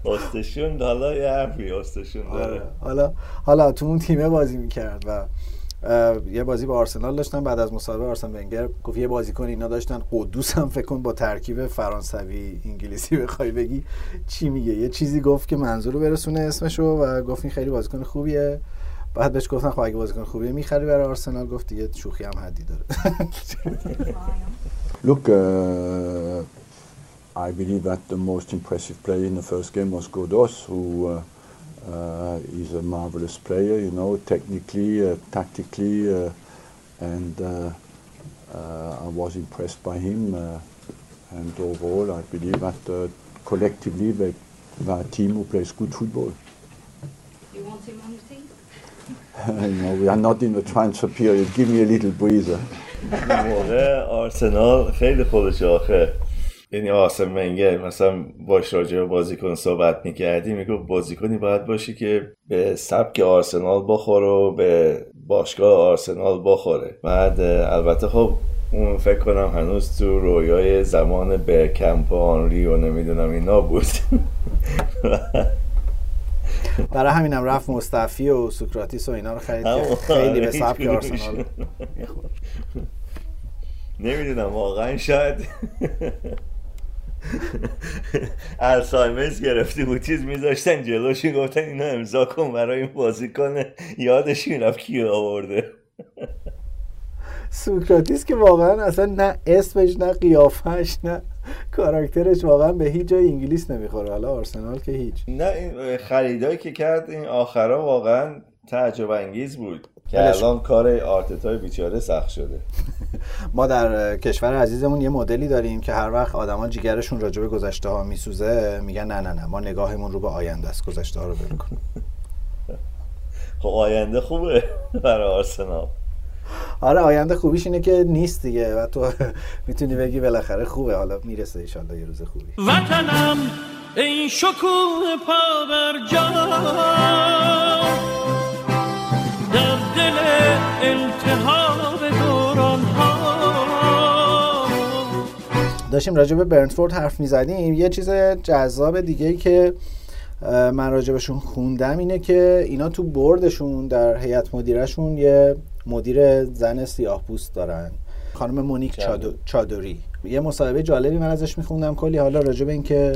Speaker 2: استشون حالا یه حرفی استشون داره
Speaker 1: حالا حالا تو اون تیمه بازی می‌کرد و یه بازی با آرسنال داشتن بعد از مسابقه آرسن ونگر گفت یه بازیکن اینا داشتن قدوس هم فکر کن با ترکیب فرانسوی انگلیسی بخوای بگی چی میگه. یه چیزی گفت که منظور رو برسونه اسمشو و گفت این خیلی بازیکن خوبیه. بعد بهش گفتن خب اگه بازیکن خوبیه می‌خری برای آرسنال گفت دیگه شوخی هم حدی داره. *laughs*
Speaker 3: Look, uh, I believe that the most impressive player in the first game was Godos, who uh, Uh, he's a marvelous player, you know, technically, uh, tactically, uh, and I was impressed by him. and overall, I believe that collectively they are a team who plays good football.
Speaker 4: You want him on the team? *laughs*
Speaker 3: no, we are not in the transfer period. Give me a little breather. *laughs*
Speaker 2: Arsenal, fail the Polish offer. یعنی آسم منگر مثلا باش راجع به بازیکن صحبت می‌کردی می‌گفت بازیکنی باید باشی که به سبک آرسنال بخوره و به باشگاه آرسنال بخوره. بعد البته خب اون فکر کنم هنوز تو رویای زمان به کمپ آنری و نمی‌دونم اینا بود. *laughs*
Speaker 1: برای همینم رفت مصطفی و سوکراتیس و اینا رو خرید که خیلی به سبک آرسنال. *laughs*
Speaker 2: نمی‌دونم واقعا شاید. *laughs* *laughs* الزایمرز گرفته بود چیز میذاشتن جلوشی گفتن اینا امضا کن برای این بازیکن. یادش می‌رفت کی آورده. *laughs*
Speaker 1: سوکراتیس که واقعا اصلا نه اسمش نه قیافش نه کاراکترش واقعا به هیچ جای انگلیس نمی‌خوره. حالا آرسنال که هیچ.
Speaker 2: نه این خریدایی که کرد این آخرا واقعا تعجب انگیز بود که
Speaker 1: بلش.
Speaker 2: الان کار آرتتای بیچاره سخت شده. *laughs*
Speaker 1: ما در کشور عزیزمون یه مدلی داریم که هر وقت آدما جیگرشون راجع به گذشته ها میسوزه میگن نه نه نه ما نگاهمون رو به آینده است گذشته ها رو ول کن. *laughs*
Speaker 2: خب آینده خوبه برای آرسنال.
Speaker 1: آره آینده خوبیش اینه که نیست دیگه و تو *laughs* می‌تونی بگی بالاخره خوبه حالا می‌رسه ایشالله یه روز خوبی.
Speaker 5: وطنم ای شکوه پا بر جا در دل التهاب
Speaker 1: داشتیم راجع به برنتفورد حرف می‌زدیم. یه چیز جذاب دیگه ای که من راجبشون خوندم اینه که اینا تو بردشون در هیئت مدیرشون یه مدیر زن سیاه پوست دارن. خانم مونیک چادو- چادری. یه مصاحبه جالبی من ازش میخوندم. کلی حالا راجع به اینکه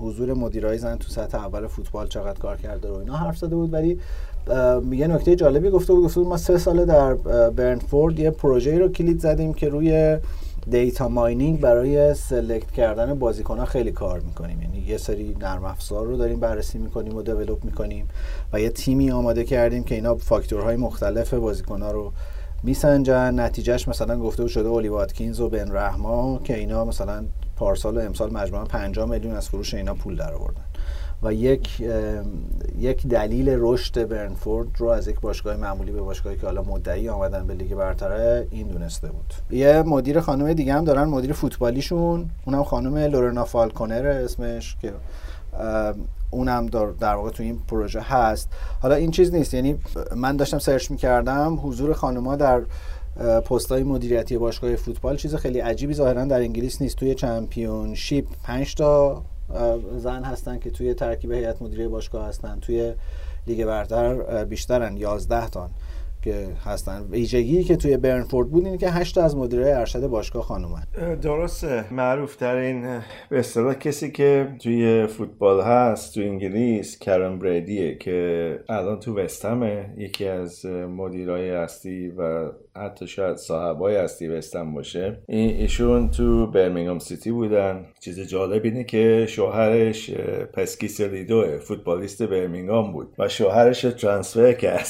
Speaker 1: حضور مدیرای زن تو سطح اول فوتبال چقدر کار کرده و اینا حرف زده بود. ولی یه نکته جالبی گفته بود. گفته بود ما سه ساله در اه، برنتفورد یه پروژه‌ای رو کلید زدیم که روی data mining برای select کردن بازیکن خیلی کار می‌کنیم. یعنی یه سری نرم افزار رو داریم بررسی می‌کنیم و develop می‌کنیم و یه تیمی آماده کردیم که اینا فاکتورهای مختلف بازیکن رو میسنجن. نتیجهش مثلا گفته شده اولی واتکینز و بن رحما که اینا مثلا پارسال و امسال مجموعا 50 میلیون از فروش اینا پول در آوردن و یک یک دلیل رشد برنتفورد رو از یک باشگاه معمولی به باشگاهی که حالا مدعی آمدن به لیگ برتره این دونسته بود. یه مدیر خانم دیگه هم دارن مدیر فوتبالیشون. اونم خانم لورنا فالکونر اسمش که اونم در, واقع تو این پروژه هست. حالا این چیز نیست. یعنی من داشتم search می‌کردم حضور خانمها در اه، پستهای مدیریتی باشگاه فوتبال چیز خیلی عجیبی ظاهرا در انگلیس نیست. توی Championship 5 تا زن هستن که توی ترکیب هیئت مدیره باشگاه هستن توی لیگ برتر بیشترن 11 تان که هستن. ویژگی که توی برنفورد بود اینه که 8 تا از مدیرای ارشد باشگاه خانومن
Speaker 2: درسته. معروف ترین به اصطلاح کسی که توی فوتبال هست تو انگلیس کرن بریدیه که الان تو وستمه یکی از مدیرای اصلی و حتی شاید صاحبای اصلی وستم باشه. این ایشون تو برمینگام سیتی بودن. چیز جالب اینه که شوهرش پسکی سلیدوه فوتبالیست برمینگام بود و شوهرش ترانسفر کرد.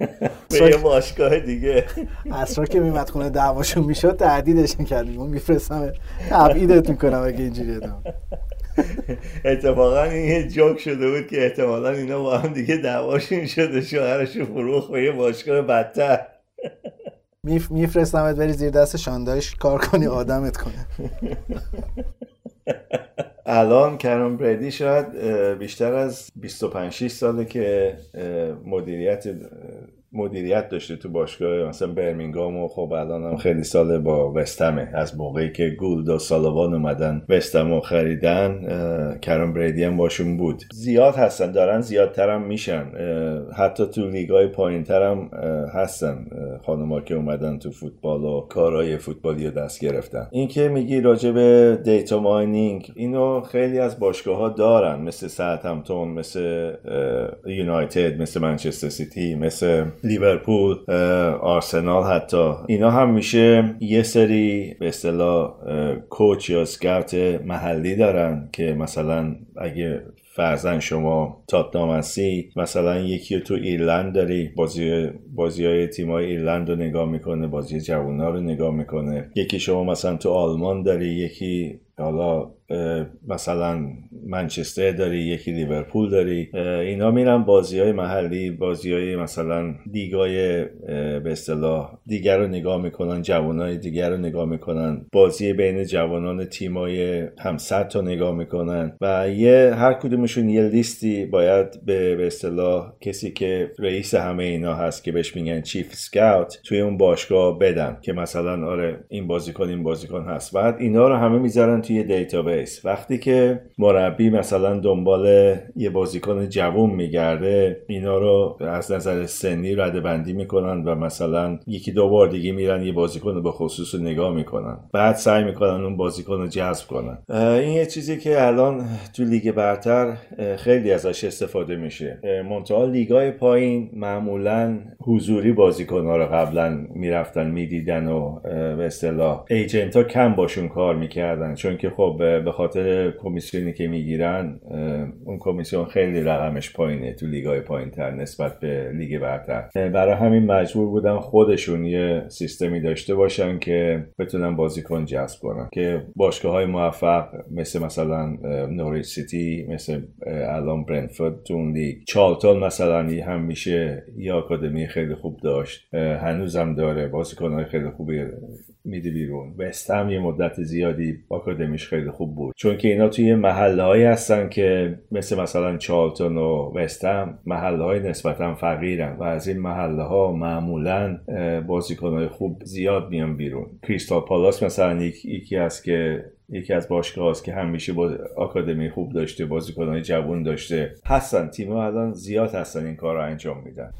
Speaker 2: *laughs* به یه باشگاه دیگه.
Speaker 1: اسرا که میمد خونه دعواشون می‌شد تهدیدش می‌کردیم. ما میفرستم تبعیدت می‌کنم اگه اینجوری ادامه
Speaker 2: اتفاقا این یه جوک شده بود که احتمالا اینا با هم دیگه دعواشون شده شوهرش رو فروخ به یه باشگاه بدتر.
Speaker 1: میف... میفرستمت بری زیر دست شاندایش کار کنی آدمت کنه.
Speaker 2: الان کرن بریدی شاید بیشتر از 25 6 ساله که مدیریت مدیریت داشته تو باشگاه؟ مثلا برمینگام و خب الان هم خیلی ساله با وستهمه از موقعی که گولد و سالیوان اومدن وستهم رو خریدن کرن بریدی هم باشون بود. زیاد هستن دارن زیادتر هم میشن حتی تو لیگای پایین هم هستن خانوما که اومدن تو فوتبال و کارهای فوتبالی رو دست گرفتن. این که میگی راجع به data mining اینو خیلی از باشگاه ها دارن. مثل ساوتهمپتون مثل اه، یونایتد مثل منچستر سیتی مثل لیورپول آرسنال حتی. اینا هم میشه یه سری به اصطلاح کوچ یا سکاوت محلی دارن که مثلا اگه فرزن شما تاتنام هستی مثلا یکی تو ایرلند داری بازی بازی های تیم های ایرلند رو نگاه می‌کنه بازی جوونا رو نگاه می‌کنه. یکی شما مثلا تو آلمان داری یکی حالا مثلا منچستر داری یکی لیورپول داری اینا میرن بازی های محلی بازی های مثلا دیگای به اصطلاح دیگر رو نگاه می‌کنن جوانای دیگر رو نگاه می‌کنن. بازی بین جوانان تیمای همسطح رو نگاه می‌کنن و یه هر کدومشون یه لیستی باید به به اصطلاح کسی که رئیس همه اینا هست که بهش میگن chief scout توی اون باشگاه بدن که مثلا آره این بازیکن این بازیکن هست. بعد اینا رو همه می‌ذارن توی database. وقتی که مربی مثلا دنبال یه بازیکن جوون میگرده اینا رو از نظر سنی رده بندی می‌کنن و مثلا یکی دو بار دیگه میرن یه بازیکن به خصوص رو نگاه می‌کنن. بعد سعی می‌کنن اون بازیکن رو جذب کنن. این یه چیزی که الان تو لیگ برتر خیلی ازش استفاده میشه. منتها لیگای پایین معمولا حضوری بازیکن ها رو قبلا می‌رفتن می‌دیدن و به اصطلاح ایجنت ها کم باشون کار می‌کردن. چون که خب به خاطر کمیسیونی که می‌گیرن اون کمیسیون خیلی رقمش پایینه تو لیگای پایین تر نسبت به لیگ برتر. برای همین مجبور بودن خودشون یه سیستمی داشته باشن که بتونن بازیکن جذب کنن. که باشگاه های موفق مثل مثلا نوریچ سیتی مثل الان برنفورد تو اون لیگ. چالتون مثلا هم میشه یه آکادمی خیلی خوب داشت هنوزم داره بازیکن های خیلی خوبی میده بیرون. وست هم یه مدت زیادی آکادمیش خیلی خوب بود. چون که اینا توی محله هایی هستن که مثل مثلا چالتون و وستم محله های نسبتا فقیرن و از این محله ها معمولا بازیکن های خوب زیاد میان بیرون. کریستال پالاس مثلا یکی هست که یکی از باشگاه هست که همیشه با آکادمی خوب داشته بازیکنهای جوون داشته. هستن تیم الان زیاد هستن این کار رو انجام میدن.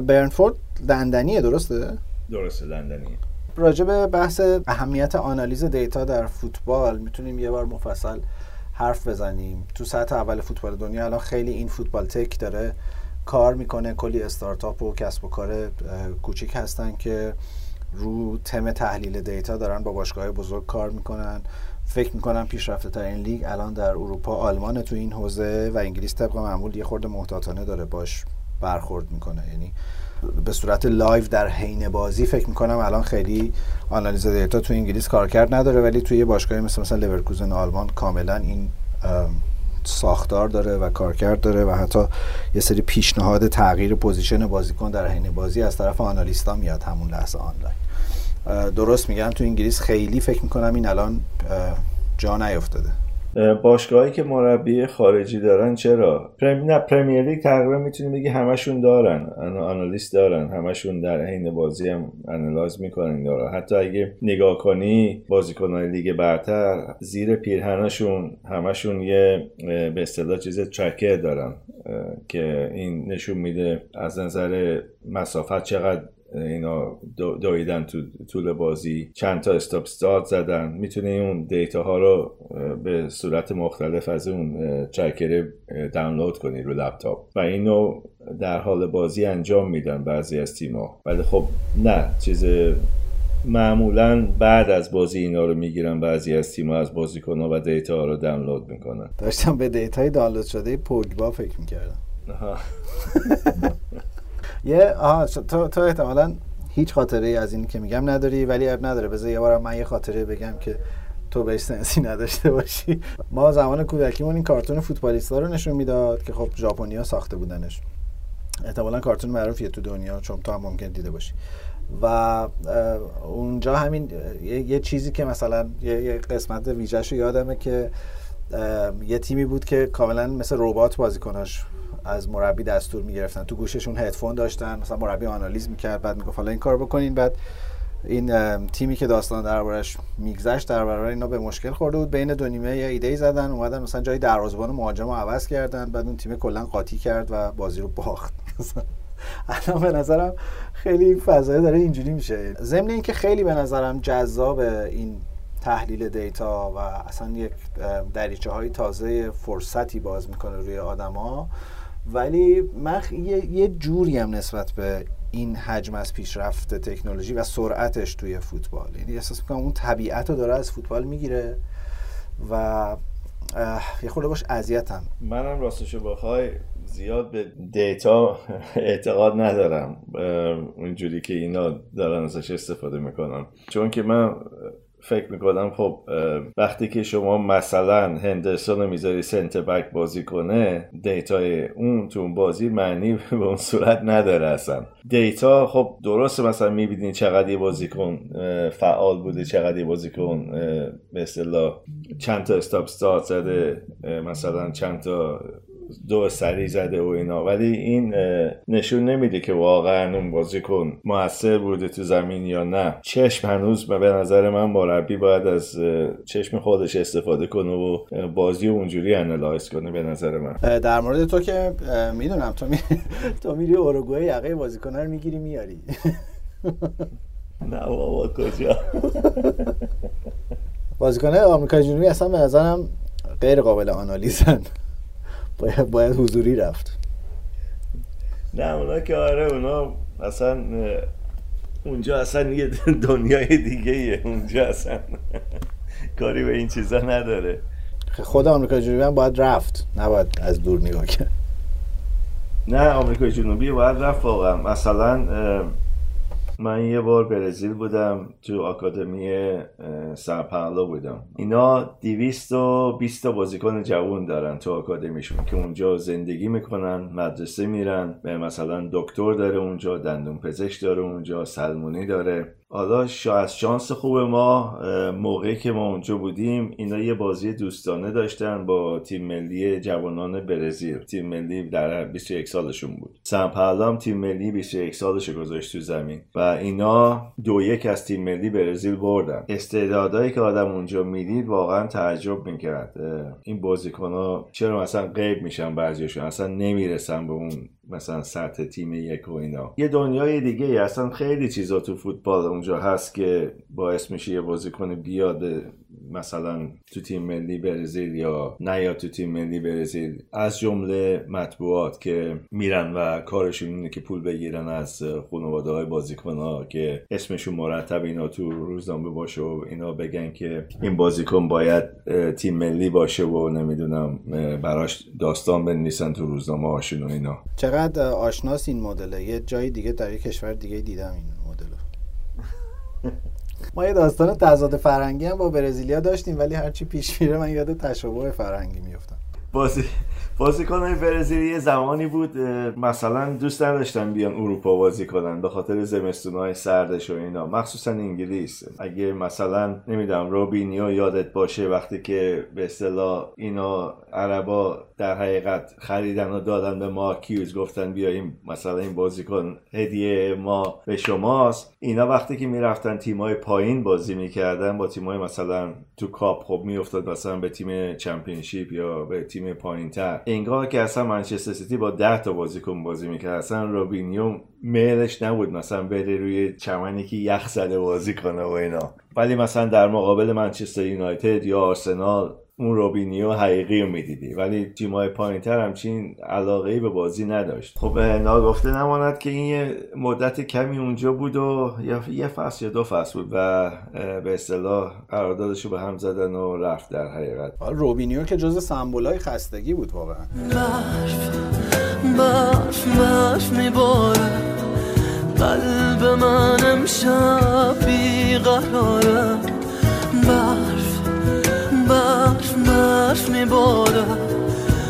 Speaker 1: برنفورد لندنیه درسته؟
Speaker 2: درسته لندنیه.
Speaker 1: راجع به بحث اهمیت آنالیز دیتا در فوتبال می‌تونیم یه بار مفصل حرف بزنیم. تو سطح اول فوتبال دنیا الان خیلی این فوتبال تک داره کار می‌کنه کلی استارتاپ و کسب و کار کوچیک هستن که رو تم تحلیل دیتا دارن با باشگاه بزرگ کار می‌کنن. فکر می‌کنم پیشرفته ترین لیگ الان در اروپا آلمان تو این حوزه و انگلیس طبق معمول یه خورده محتاطانه داره باش برخورد می‌کنه. یعنی به صورت live در حین بازی فکر می‌کنم الان خیلی آنالیز data تو انگلیس کارکرد نداره ولی توی باشگاهی مثل مثلا لورکوزن آلمان کاملا این ساختار داره و کارکرد داره و حتی یه سری پیشنهاد تغییر position بازیکن در حین بازی از طرف analyst ا میاد همون لحظه آنلاین. درست میگم تو انگلیس خیلی فکر می‌کنم این الان جا نیفتاده.
Speaker 2: باشگاهایی که مربی خارجی دارن چرا؟ پرم... نه Premier League تقریبا می‌تونیم بگی همشون دارن analyst دارن همشون در حین بازی هم analyze می‌کنن دارن حتی اگه نگاه کنی بازیکنان لیگ برتر زیر پیرهنشون همشون یه به اصطلاح چیز tracker دارن که این نشون میده از نظر مسافت چقدر اینا دویدن تو طول بازی. چند تا stop start زدن. می‌تونه اون data ها رو به صورت مختلف از اون tracker دانلود کنی رو لپتاپ و اینو در حال بازی انجام میدن بعضی از تیما ولی خب نه چیز معمولا بعد از بازی اینا رو می‌گیرن بعضی از تیم‌ها از بازیکن‌ها و data ها رو دانلود می‌کنن.
Speaker 1: داشتم به data ی دانلود شده پوگبا فکر می‌کردم. *laughs* یه آها تو تو احتمالا هیچ خاطره از این که میگم نداری ولی اب نداره. بذار یه بارم من یه خاطره بگم که تو بهش سنسی نداشته باشی. ما زمان کودکیمون این کارتون فوتبالیستا رو نشون می‌داد که خب ژاپنیا ساخته بودنش. احتمالا کارتون معروفیه تو دنیا چون تو هم ممکن دیده باشی. و اونجا همین یه, چیزی که مثلا یه, قسمت ویژهش یادمه که یه تیمی بود که کاملا مثل ربات بازیکناش از مربی دستور می‌گرفتن. تو گوششون هدفون داشتن مثلا مربی آنالیز می‌کرد بعد می‌گفت حالا این کار بکنین. بعد این تیمی که داستان دربارش میگذشت در برابر اینا به مشکل خورده بود. بین دو نیمه یه ایده زدن اومدن مثلا جای دروازه‌بان مهاجم عوض کردن بعد اون تیم کلا قاطی کرد و بازی رو باخت. *laughs* الان به نظرم خیلی فضای داره اینجوری میشه. ضمن اینکه خیلی به نظرم جذاب این تحلیل دیتا و اصلا یک دریچه های تازه فرصتی باز می‌کنه روی آدما ولی من یه, یه جوری هم نسبت به این حجم از پیشرفت تکنولوژی و سرعتش توی فوتبال. یعنی احساس می‌کنم اون طبیعت رو داره از فوتبال می‌گیره و یه خورده باش اذیتم.
Speaker 2: منم راستشو بخوای زیاد به دیتا *laughs* اعتقاد ندارم. اه، اونجوری که اینا دارن ازش استفاده می‌کنن. چون که من فکر می‌کنم خب وقتی که شما مثلا هندرسون رو می‌ذاری centre back بازی کنه data ی اون تو اون بازی معنی به اون صورت نداره اصلا. data خب درسته مثلا می‌بینی چقدر یه بازیکن فعال بوده چقدر یه بازیکن به اصطلاح چند تا stop start زده مثلا چند تا دو سری زده و اینا. ولی این نشون نمیده که واقعا اون بازیکن موثر بوده تو زمین یا نه. چشم هنوز به نظر من مربی باید از چشم خودش استفاده کنه و بازی اونجوری انالایز کنه به نظر من.
Speaker 1: در مورد تو که می‌دونم تو می... تو میری اوروگوئه یقه بازیکن‌ها رو می‌گیری میاری *laughs*
Speaker 2: نه بابا کجا؟ *laughs*
Speaker 1: بازیکن‌های آمریکای جنوبی اصلا به نظرم غیر قابل آنالیزن. باید, باید حضوری رفت.
Speaker 2: نه اونا که آره اونا اصلا اونجا اصلا یه *laughs* دنیای دیگه ایه اونجا اصلا *laughs* کاری به این چیزا نداره.
Speaker 1: خود آمریکای جنوبی هم باید رفت. نباید از دور نگاه کرد.
Speaker 2: نه آمریکای جنوبی باید رفت واقعا. مثلا من یه بار برزیل بودم تو آکادمی پائولو بودم. اینا 220 تا بازیکن جوان دارن تو آکادمیشون که اونجا زندگی می‌کنن مدرسه میرن مثلا دکتر داره اونجا دندون پزشک داره اونجا سلمونی داره. حالا از شانس خوب ما موقعی که ما اونجا بودیم اینا یه بازی دوستانه داشتن با تیم ملی جوانان برزیل. تیم ملی در 21 سالشون بود. هم تیم ملی 21 سالش گذاشت تو زمین و اینا دو یک از تیم ملی برزیل بردن. استعدادایی که آدم اونجا می‌دید واقعا تعجب می‌کرد. این بازیکن ها چرا مثلا غیب میشن بعضیشون اصلا نمی‌رسن به اون مثلا سطح تیم یک و اینا یه دنیای دیگه. اصلا خیلی چیزا تو فوتبال اونجا هست که باعث میشه یه بازیکن بیاد مثلا تو تیم ملی برزیل یا نه یا تو تیم ملی برزیل از جمله مطبوعات که میرن و کارشون اینه که پول بگیرن از خانواده های بازیکن ها که اسمشون مرتب اینا تو روزنامه باشه و اینا بگن که این بازیکن باید تیم ملی باشه و نمی‌دونم براش داستان بنویسن تو روزنامه هاشون و اینا.
Speaker 1: چقدر آشناس این مدله؟ یه جای دیگه در یه کشور دیگه دیدم این مدل *laughs* ما یه داستان تضاد فرهنگی هم با برزیلیا داشتیم ولی هرچی پیش میره من یاد تشابه فرهنگی میفتم
Speaker 2: بازی بازیکن های برزیلی یه زمانی بود مثلا دوست نداشتن بیان اروپا بازی کنن به خاطر زمستون های سردش و اینا. مخصوصا انگلیس. اگه مثلا نمی‌دونم روبینیو یادت باشه وقتی که به اصطلاح اینا عربا در حقیقت خریدن و دادن به مارک هیوز گفتن بیایم مثلا این بازیکن هدیه ما به شماست. اینا وقتی که می‌رفتن تیمای پایین بازی می‌کردن با تیمای مثلا تو کاپ خب میافتاد مثلا به تیم Championship یا به تیم پایین تر انگار که اصلا منچستر سیتی با 10 تا بازیکن بازی می‌کرد. اصلا روبینیو میلش نبود مثلا بره روی چمنی که یخ زده بازی کنه و اینا. ولی مثلا در مقابل منچستر یونایتد یا آرسنال اون روبینیو حقیقی رو می‌دیدی. ولی تیمای پایینتر همچین علاقه ای به بازی نداشت. خب ناگفته نماند که این یه مدت کمی اونجا بود و یا یه فصل یا دو فصل بود و به اصطلاح قراردادش رو به هم زدن و رفت در حقیقت.
Speaker 1: روبینیو که جز سمبولای خستگی بود واقعا.
Speaker 5: برف برف برف میباره. قلب من امشب بیقراره. برف میباره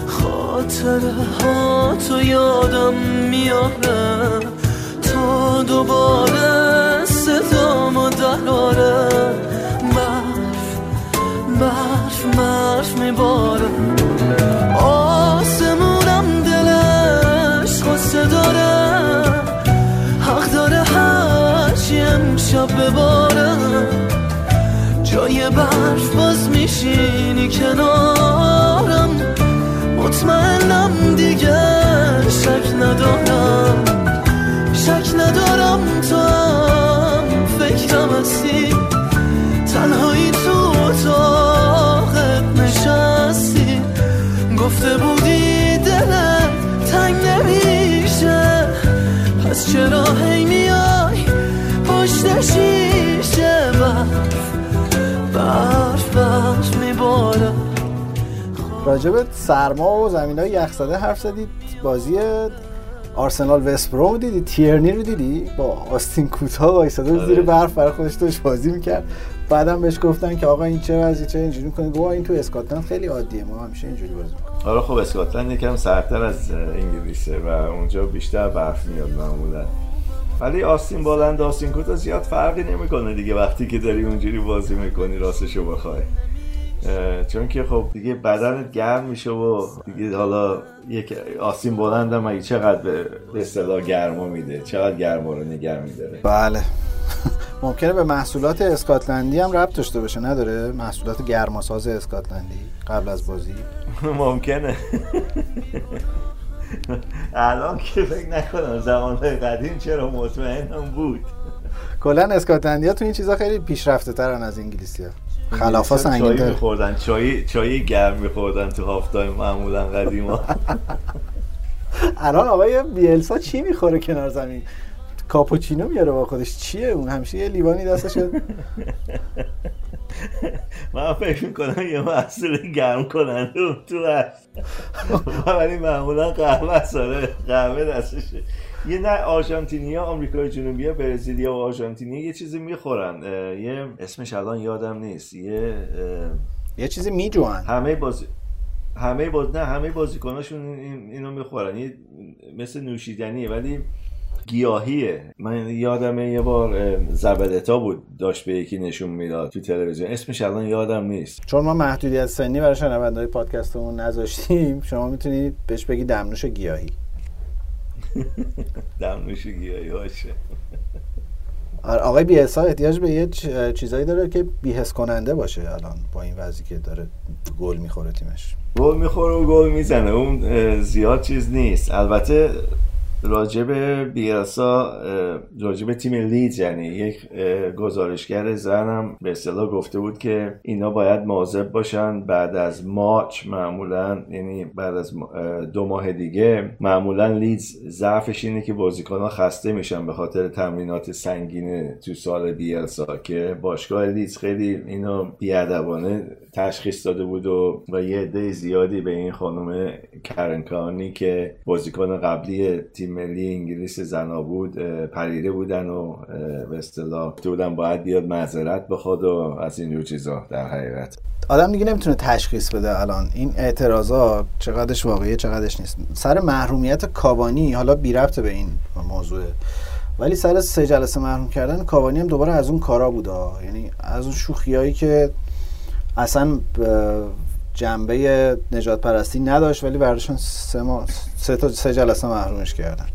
Speaker 5: خاطره ها تو یادم میاره تا دوباره صدامو دراره ندارم. شک ندارم تو هم. فکرم هستی. تنهایی تو اتاقت نشستی. گفته بودی دلت تنگ نمیشه. پس چرا هی میای پشت شیشه برف؟ برف میباره
Speaker 1: راجب سرما و زمین های یخزده حرف زدید. بازی آرسنال وست بروم دیدی تیرنی رو دیدی؟ با آستین کوتاه وایساده بود زیر برف برای خودش داشت بازی می‌کرد. بعدم بهش گفتن که آقا این چه وضعی چه اینجوری می‌کنه گفت این تو اسکاتلند خیلی عادیه ما همیشه اینجوری بازی می‌کنیم.
Speaker 2: آره خب اسکاتلند یکم سرتر از انگلیسه و اونجا بیشتر برف میاد معمولا. ولی آستین بلند آستین کوتاه زیاد فرقی نمی‌کنه دیگه وقتی که داری اونجوری بازی می‌کنی راستشو بخوای. چون که خب دیگه بدنت گرم میشه و دیگه حالا یک بلند هم اگه چقدر به اصطلاح گرما میده چقدر گرما رو نگه میداره؟
Speaker 1: بله. *laughs* ممکنه به محصولات اسکاتلندی هم ربط داشته باشه نداره؟ محصولات گرماساز اسکاتلندی قبل از بازی؟ *laughs*
Speaker 2: ممکنه. الان که فکر نکنم زمانهای قدیم چرا مطمئنم بود.
Speaker 1: کلا اسکاتلندیا تو این چیزا خیلی پیشرفته ترن از انگلیسی ها خلافا سنگین
Speaker 2: چای میخوردن چای چای گرم میخوردن تو هافتایم معمولا قدیما.
Speaker 1: الان آقای بیلسا چی می‌خوره کنار زمین؟ کاپوچینو میاره با خودش. چیه اون؟ همیشه یه لیوانی دستش
Speaker 2: من فکر می‌کنم یه محصول گرم کننده اون تو هست. *laughs* ولی معمولا قهوه ساره قهوه دستشه. یه نه آرژانتینیا آمریکای جنوبی برزیلیا و آرژانتینیا یه چیزی می‌خورن. یه اسمش الان یادم نیست. یه
Speaker 1: یه چیزی میجوان.
Speaker 2: همه بازی همه باز نه همه بازیکناشون این... اینو می‌خورن. یه مثل نوشیدنیه ولی گیاهیه. من یادمه یه بار زبدتا بود داشت به یکی نشون می‌داد تو تلویزیون. اسمش الان یادم نیست.
Speaker 1: چون ما محدودیت سنی برای شنوندهای پادکستمون نذاشتیم شما می‌تونید بهش بگی دمنوش گیاهی. *laughs*
Speaker 2: دمنوش گیاهی باشه.
Speaker 1: آقای بیهسا احتیاج به یه چیزایی داره که بیهس کننده باشه الان با این وضعی که داره گل می‌خوره تیمش.
Speaker 2: گل می‌خوره و گل می‌زنه. اون زیاد چیز نیست. البته راجب بیرسا راجب تیم لیدز یعنی یک گزارشگر زنم به اصطلاح گفته بود که اینا باید مواظب باشن بعد از مارچ معمولا یعنی بعد از دو ماه دیگه معمولا لیدز ضعفش اینه که بازیکنها خسته میشن به خاطر تمرینات سنگین تو سال بیلسا که باشگاه لیدز خیلی اینو بیادبانه تشخیص داده بود و, و یه عده زیادی به این خانم کرنکانی که بازیکن قبلی تیم ملی انگلیس زنا بود پریده بودن و به اصطلاح بودن باید بیاد معذرت بخواد و از اینجور چیزا در حقیقت.
Speaker 1: آدم دیگه نمی‌تونه تشخیص بده الان. این اعتراضات چقدرش واقعیه چقدرش نیست. سر محرومیت کابانی حالا بی ربط به این موضوع. ولی سر سه جلسه محروم کردن کابانی هم دوباره از اون کارا بوده یعنی از اون شوخیایی که اصلا جنبه نجات پرستی نداشت ولی برداشتن سه, ما سه تا سه جلسه محرومش کردن.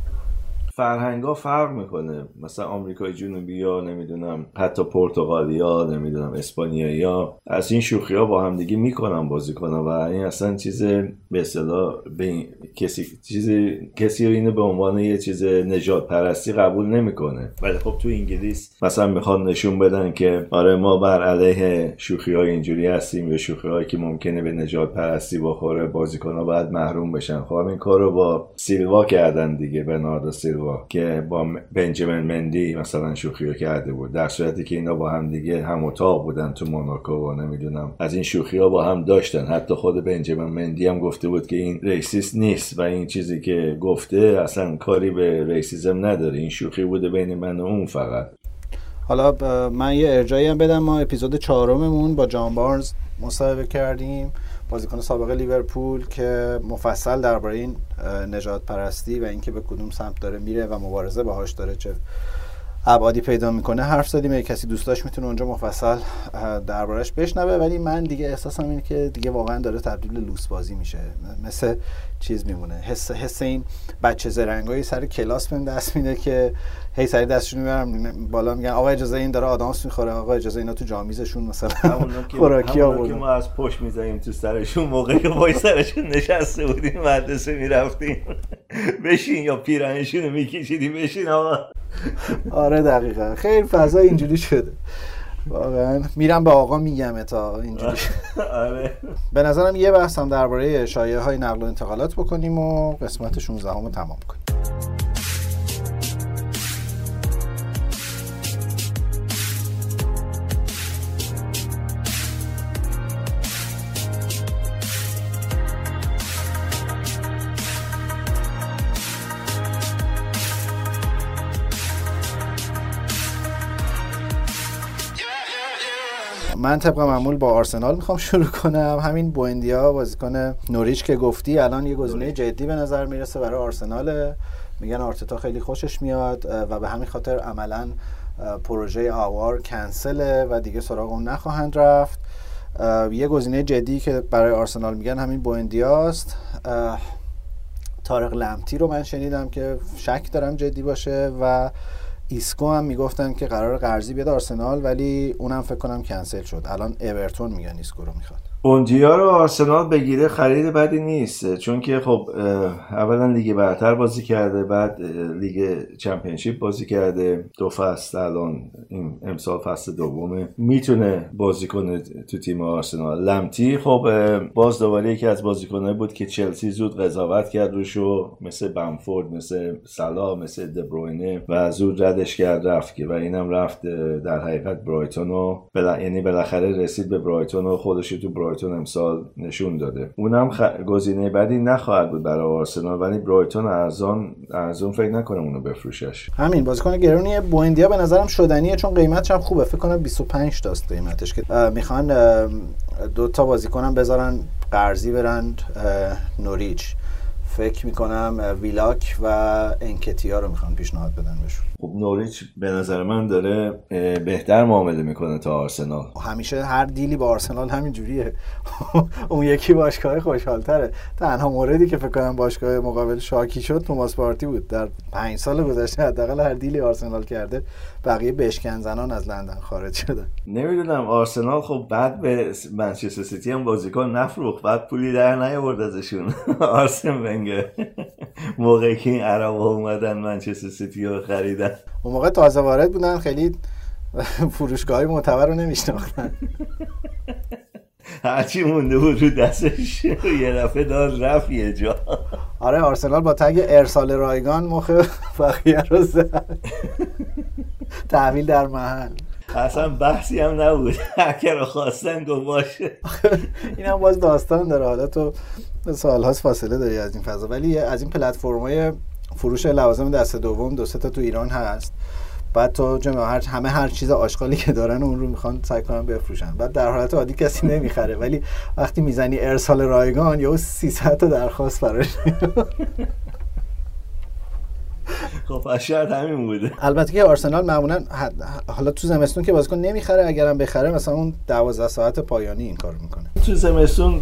Speaker 2: فرهنگا فرق می‌کنه. مثلا آمریکای جنوبی یا نمی‌دونم حتی پرتغالیا نمی‌دونم اسپانیایی از این شوخی ها با همدیگه می‌کنن بازی کنن و این اصلا چیز به اصطلاح به کسی چیزی کسی اینو به عنوان یه چیز نجات پرستی قبول نمی‌کنه. ولی خب تو انگلیس مثلا می‌خوان نشون بدن که آره ما بر علیه شوخی های اینجوری هستیم یا شوخی هایی که ممکنه به نجات پرستی بخوره بازیکن ها باید محروم بشن. خب این کار رو با سیلوا کردن دیگه بناردو سیلوا. که با بنجامین مندی مثلا شوخی رو کرده بود. در صورتی که اینا با هم دیگه هم اتاق بودن تو موناکو و نمی‌دونم. از این شوخی ها با هم داشتن. حتی خود بنجامین مندی هم گفته بود که این racist نیست و این چیزی که گفته اصلا کاری به racism نداره. این شوخی بوده بین من و اون فقط.
Speaker 1: حالا من یه ارجاعی هم بدم. ما اپیزود چهارممون با جان بارنز مصاحبه کردیم. بازیکن سابق لیورپول که مفصل درباره این نجات پرستی و اینکه به کدوم سمت داره میره و مبارزه باهاش داره چه ابعادی پیدا می‌کنه حرف زدیم اگه کسی دوست داشت می‌تونه اونجا مفصل دربارش بشنوه. ولی من دیگه احساسم اینه که دیگه واقعا داره تبدیل لوس بازی میشه. مثل چیز میمونه. حس حس این بچه زرنگایی سر کلاس بهم دست میده که هی سری دستشون می‌برم. بالا میگن آقا اجازه این داره آدامس می‌خوره آقا اجازه اینا تو جامیزشون مثلا خوراکی
Speaker 2: که ما از پشت می‌زنیم تو سرشون موقعی که وای سرشون نشسته بودیم مدرسه می‌رفتیم. بشین یا پیرنشون رو میکشیدی بشین آقا.
Speaker 1: آره دقیقا. خیلی فضا اینجوری شده. واقعا. میرم به آقا میگم تا اینجوری.
Speaker 2: آره.
Speaker 1: به نظرم یه بحث هم درباره شایعه های نقل و انتقالات بکنیم و قسمت 16 رو تمام کنیم. من طبق معمول با آرسنال می‌خوام شروع کنم. همین بوندیا بازیکن نوریچ که گفتی الان یه گزینه جدی به نظر می‌رسه برای آرسنال میگن آرتتا خیلی خوشش میاد و به همین خاطر عملا پروژه آوار کنسله و دیگه سراغ اون نخواهند رفت. یه گزینه جدی که برای آرسنال میگن همین بوندیاست تارق لمتی رو من شنیدم که شک دارم جدی باشه و ایسکو هم می‌گفتن که قرار قرضی بیاد آرسنال ولی اونم فکر کنم کنسل شد. الان اورتون میگن ایسکو رو می‌خواد.
Speaker 2: اون دیا رو آرسنال بگیره خرید بدی نیست. چون که خب اولا لیگ برتر بازی کرده بعد لیگ چمپیونشیپ بازی کرده. دو فصل الان امسال فصل دومه. می‌تونه بازی کنه تو تیم آرسنال. لمپتی خب باز دوباره یکی از بازیکنه بود که چلسی زود قضاوت کرد روشو مثل بمفورد مثل صلاح مثل دبروینه و زود ردش کرد رفت و اینم رفت در حقیقت برایتون رو بلا... یعنی بالاخره رسید به برایتون و خودش تو برایتون امسال نشون داده. اونم خ... گزینه بعدی نخواهد بود برای آرسنال ولی برایتون ارزان ارزان فکر نکنم اونو بفروشش.
Speaker 1: همین بازیکن گرونی بویندیا به نظرم شدنیه چون قیمتش هم خوبه. فکر کنم 25 تاست قیمتش که می‌خوان دو تا بازیکنم بذارن قرضی برن نوریچ. فکر می‌کنم ویلاک و انکتیا رو می‌خوان پیشنهاد بدن بهشون.
Speaker 2: خب نوریچ به نظر من داره بهتر معامله می‌کنه تا آرسنال.
Speaker 1: همیشه هر دیلی با آرسنال همین جوریه *laughs* اون یکی باشگاه خوشحالتره. تنها موردی که فکر کنم باشگاه مقابل شاکی شد توماس پارتی بود. در پنج سال گذشته حداقل هر دیلی آرسنال کرده بقیه بشکن زنان از لندن خارج شدن.
Speaker 2: نمی‌دونم آرسنال خب بعد به منچستر سیتی هم بازیکن نفروخت بعد پولی در نیاورد ازشون. *laughs* آرسن ونگر موقعی که این عرب اومدن منچستر سیتی رو خریدن.
Speaker 1: اون موقع تازه وارد بودن خیلی فروشگاه های معتبر رو نمیشناختن.
Speaker 2: هرچی مونده بود رو دستش یه دفعه دار رفت یه جا.
Speaker 1: آره آرسنال با تگ ارسال رایگان مخ بقیه رو زد. تحویل در محل.
Speaker 2: اصلا بحثی هم نبود. هکر رو خواستن گفت باشه.
Speaker 1: این هم باز داستان داره. حالا تو سالهاست فاصله داری از این فضا. ولی از این پلتفرم‌های فروش لوازم دست دوم دو تا تو ایران هست. بعد تو جمع هر همه هر چیز آشغالی که دارن اون رو می‌خوان سعی کنن بفروشن. بعد در حالت عادی کسی نمی‌خره. ولی وقتی می‌زنی ارسال رایگان یا 300 تا درخواست براش
Speaker 2: خب شاید همین بوده.
Speaker 1: البته که آرسنال معمولا حالا تو زمستون که بازیکن نمی‌خره اگرم بخره مثلا اون 12 ساعت پایانی این کارو می‌کنه.
Speaker 2: تو زمستون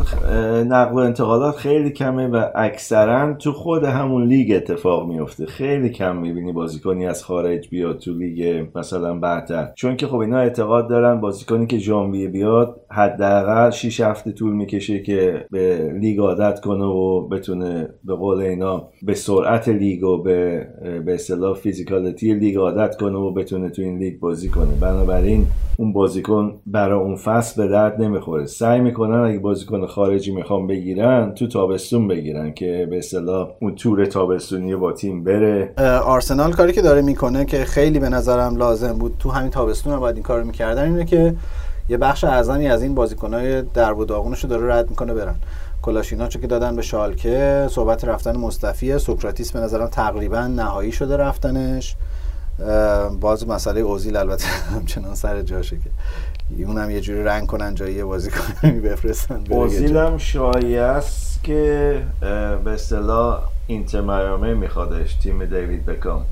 Speaker 2: نقل و انتقالات خیلی کمه و اکثرا تو خود همون لیگ اتفاق میفته خیلی کم می‌بینی بازیکنی از خارج بیاد تو لیگ مثلا بعدتر چون که خب اینا اعتقاد دارن بازیکنی که ژانویه بیاد حداقل 6 هفته طول می‌کشه که به لیگ عادت کنه و بتونه به قول اینا به سرعت لیگ و به به اصطلاح physicality لیگ عادت کنه و بتونه تو این لیگ بازی کنه. بنابراین اون بازیکن برای اون فصل به درد نمی‌خوره. سعی می‌کنن اگه بازیکن خارجی می‌خوام بگیرن تو تابستون بگیرن که به اصطلاح اون تور تابستونی با تیم بره.
Speaker 1: آرسنال کاری که داره می‌کنه که خیلی به نظرم لازم بود تو همین تابستون هم باید این کارو می‌کردن اینه که یه بخش اعظمی از این بازیکنهای درب و داغونش داره رد می‌کنه برن. کلاشیناچو که دادن به شالکه صحبت رفتن مصطفیه سوکراتیس به نظرم تقریبا نهایی شده رفتنش. باز مسئله اوزیل البته *laughs* همچنان سر جاشه که اونم یه جوری رنگ کنن جایی یه بازی کنن *laughs* بفرستن
Speaker 2: اوزیل هم شایع است که به اصطلاح اینتر میامی میخوادش تیم دیوید بکام.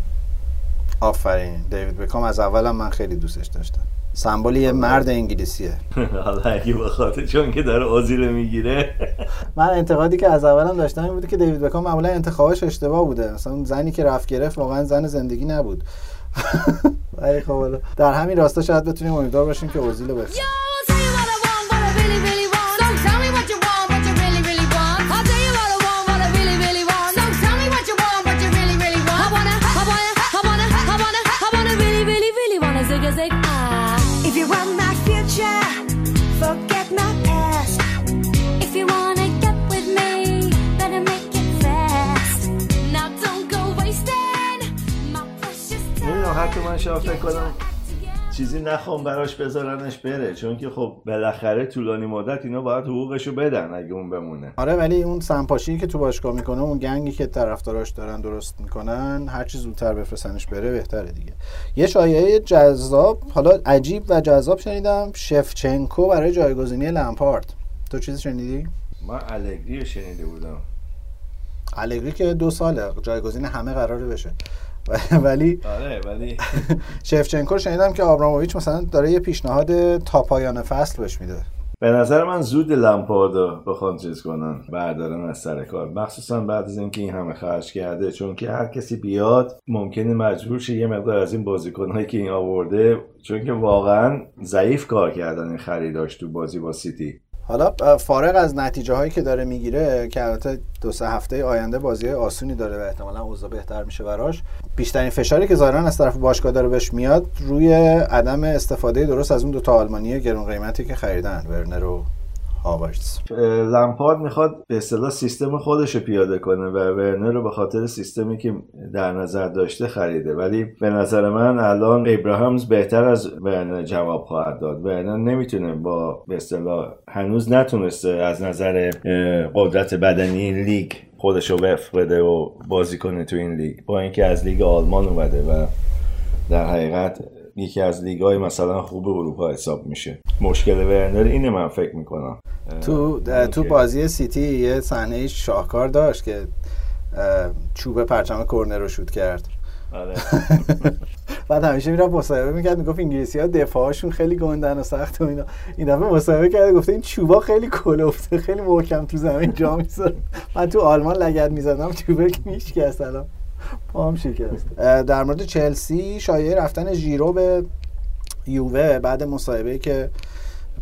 Speaker 1: آفرین. دیوید بکام از اولم من خیلی دوستش داشتم. سمبل یه مرد انگلیسیه. *laughs*
Speaker 2: حالا اگه بخاطر چون که داره اوزیل می‌گیره. *laughs*
Speaker 1: من انتقادی که از اولم داشتم این بوده که دیوید بکام معمولا انتخابش اشتباه بوده. مثلا زنی که رفت گرفت واقعا زن زندگی نبود. *laughs* ولی خب در همین راستا شاید بتونیم امیدوار باشیم که اوزیل رو بخریم
Speaker 2: حتی من شاید فکر کنم چیزی نخوام براش بذارنش بره. چون که خب بالاخره طولانی مدت اینا باید حقوقشو بدن اگه اون بمونه.
Speaker 1: آره ولی اون سمپاشی که تو باشگاه می‌کنه اون گنگی که طرفداراش دارن درست می‌کنن هر چی زودتر بفرستنش بره بهتره دیگه. یه شایعه جذاب حالا عجیب و جذاب شنیدم شفچنکو برای جایگزینی لمپارد. تو چیزی شنیدی؟
Speaker 2: من الگری شنیده بودم.
Speaker 1: الگری که دو ساله جایگزین همه قراره بشه. *laughs* ولی
Speaker 2: آره ولی *laughs*
Speaker 1: شفچنکو رو شنیدم که آبراموویچ مثلا داره یه پیشنهاد تا پایان فصل بهش میده.
Speaker 2: به نظر من زود لمپاردو بخوان چیز کنن بردارن از سر کار. مخصوصا بعد از اینکه این همه خرج کرده چون که هر کسی بیاد ممکنه مجبور شه یه مقدار از این بازیکنهایی که این آورده چون که واقعا ضعیف کار کردن این خریداش تو بازی با سیتی.
Speaker 1: حالا فارغ از نتیجه هایی که داره می‌گیره که البته دو سه هفته آینده بازی آسونی داره و احتمالا اوضاع بهتر میشه براش بیشترین فشاری که ظاهرا از طرف باشگاه داره بهش میاد روی عدم استفاده درست از اون دو تا آلمانی گرون قیمتی که خریدن ورنر و هاورتس
Speaker 2: لمپارد می‌خواد به اصطلاح سیستم خودش رو پیاده کنه و ورنر رو به خاطر سیستمی که در نظر داشته خریده. ولی به نظر من الان ابراهامز بهتر از ورنر جواب خواهد داد. ورنر نمی‌تونه با به اصطلاح هنوز نتونسته از نظر قدرت بدنی لیگ خودش رو وفق بده و بازی کنه تو این لیگ. با اینکه از لیگ آلمان اومده و در حقیقت یکی از لیگ های مثلا خوب اروپا حساب میشه. مشکل ورنر اینه من فکر می‌کنم.
Speaker 1: تو تو بازی سیتی یه صحنه شاهکار داشت که چوب پرچم کرنر رو شوت کرد.
Speaker 2: آره. *laughs*
Speaker 1: بعد همیشه می‌رفت مصاحبه می‌کرد می‌گفت انگلیسی ها دفاعشون خیلی گندن و سخت و اینا. این دفعه مصاحبه کرده گفته این چوبا خیلی کلفته خیلی محکم تو زمین جا می‌ذاره. من تو آلمان لگد می‌زدم چوبه که میشکست الان. پام شکست. در مورد چلسی شایعه رفتن ژیرو به یووه بعد مصاحبه که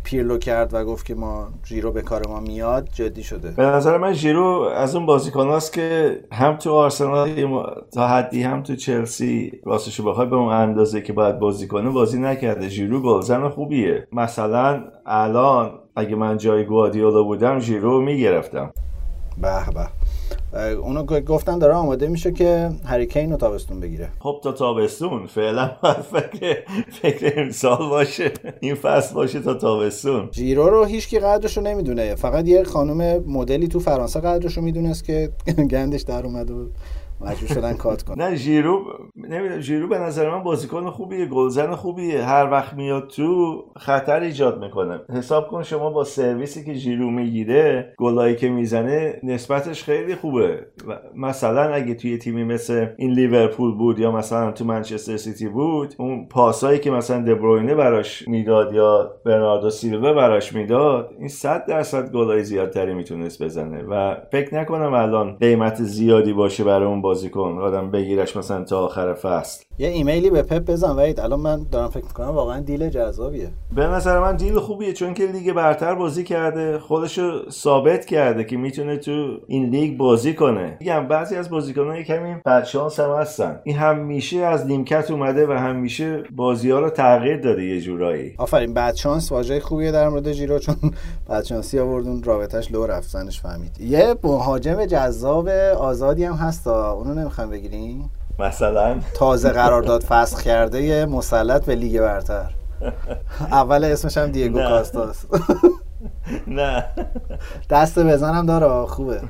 Speaker 1: پیرلو کرد و گفت که ما ژیرو به کار ما میاد جدی شده.
Speaker 2: به نظر من ژیرو از اون بازیکن هاست که هم تو آرسنال تا حدی هم تو چلسی راستش بخوای به اون اندازه که باید بازی کنه بازی نکرده. ژیرو گلزن خوبیه. مثلا الان اگه من جای گوادیولا بودم ژیرو می‌گرفتم.
Speaker 1: به به. اونو گفتن داره آماده میشه که هریکین رو تابستون بگیره.
Speaker 2: خب تا تابستون فعلا فکر فکر امسال باشه. این فصل باشه تا تابستون.
Speaker 1: ژیرو رو هیچکی قدرش رو نمی‌دونه. فقط یه خانم مدلی تو فرانسه قدرش رو می‌دونست که گندش در اومد و مجبور شدن کات کنن.
Speaker 2: نه ژیرو نمی‌دونم ژیرو به نظر من بازیکن خوبیه گلزن خوبیه. هر وقت میاد تو خطر ایجاد می‌کنه. حساب کن شما با سرویسی که ژیرو می‌گیره گلایی که می‌زنه نسبتش خیلی خوبه. مثلا اگه توی تیمی مثل این لیورپول بود یا مثلا تو منچستر سیتی بود اون پاسایی که مثلا دبروینه براش می‌داد یا برناردو سیلوا براش می‌داد این 100 درصد گلای زیادتری می‌تونست بزنه. و فکر نکنم الان قیمت زیادی باشه برای اون بازیکن آدم بگیرش مثلا تا آخر فصل.
Speaker 1: یه ایمیلی به پپ بزن وحید الان من دارم فکر می‌کنم واقعا deal جذابیه.
Speaker 2: به نظر من deal خوبیه چون که لیگ برتر بازی کرده خودشو ثابت کرده که می‌تونه تو این لیگ بازی کنه. میگم بعضی از بازیکنان کمی بدشانس هم هستن. این همیشه از نیمکت اومده و همیشه بازی ها رو تغییر داده یه جورایی.
Speaker 1: آفرین بعد شانس واژه خوبیه در مورد ژیرو چون بعد شانسی آورد اون رابطش لو رفت زنش فهمید. یه مهاجم جذاب آزادی هم هست اونو نمی‌خوام بگیریم؟
Speaker 2: مثلا.
Speaker 1: تازه قرارداد فسخ کرده مسلط به لیگ برتر. اول اسمش هم دیگو. کاستاس. *laughs*
Speaker 2: نه.
Speaker 1: دست بزنم داره خوبه.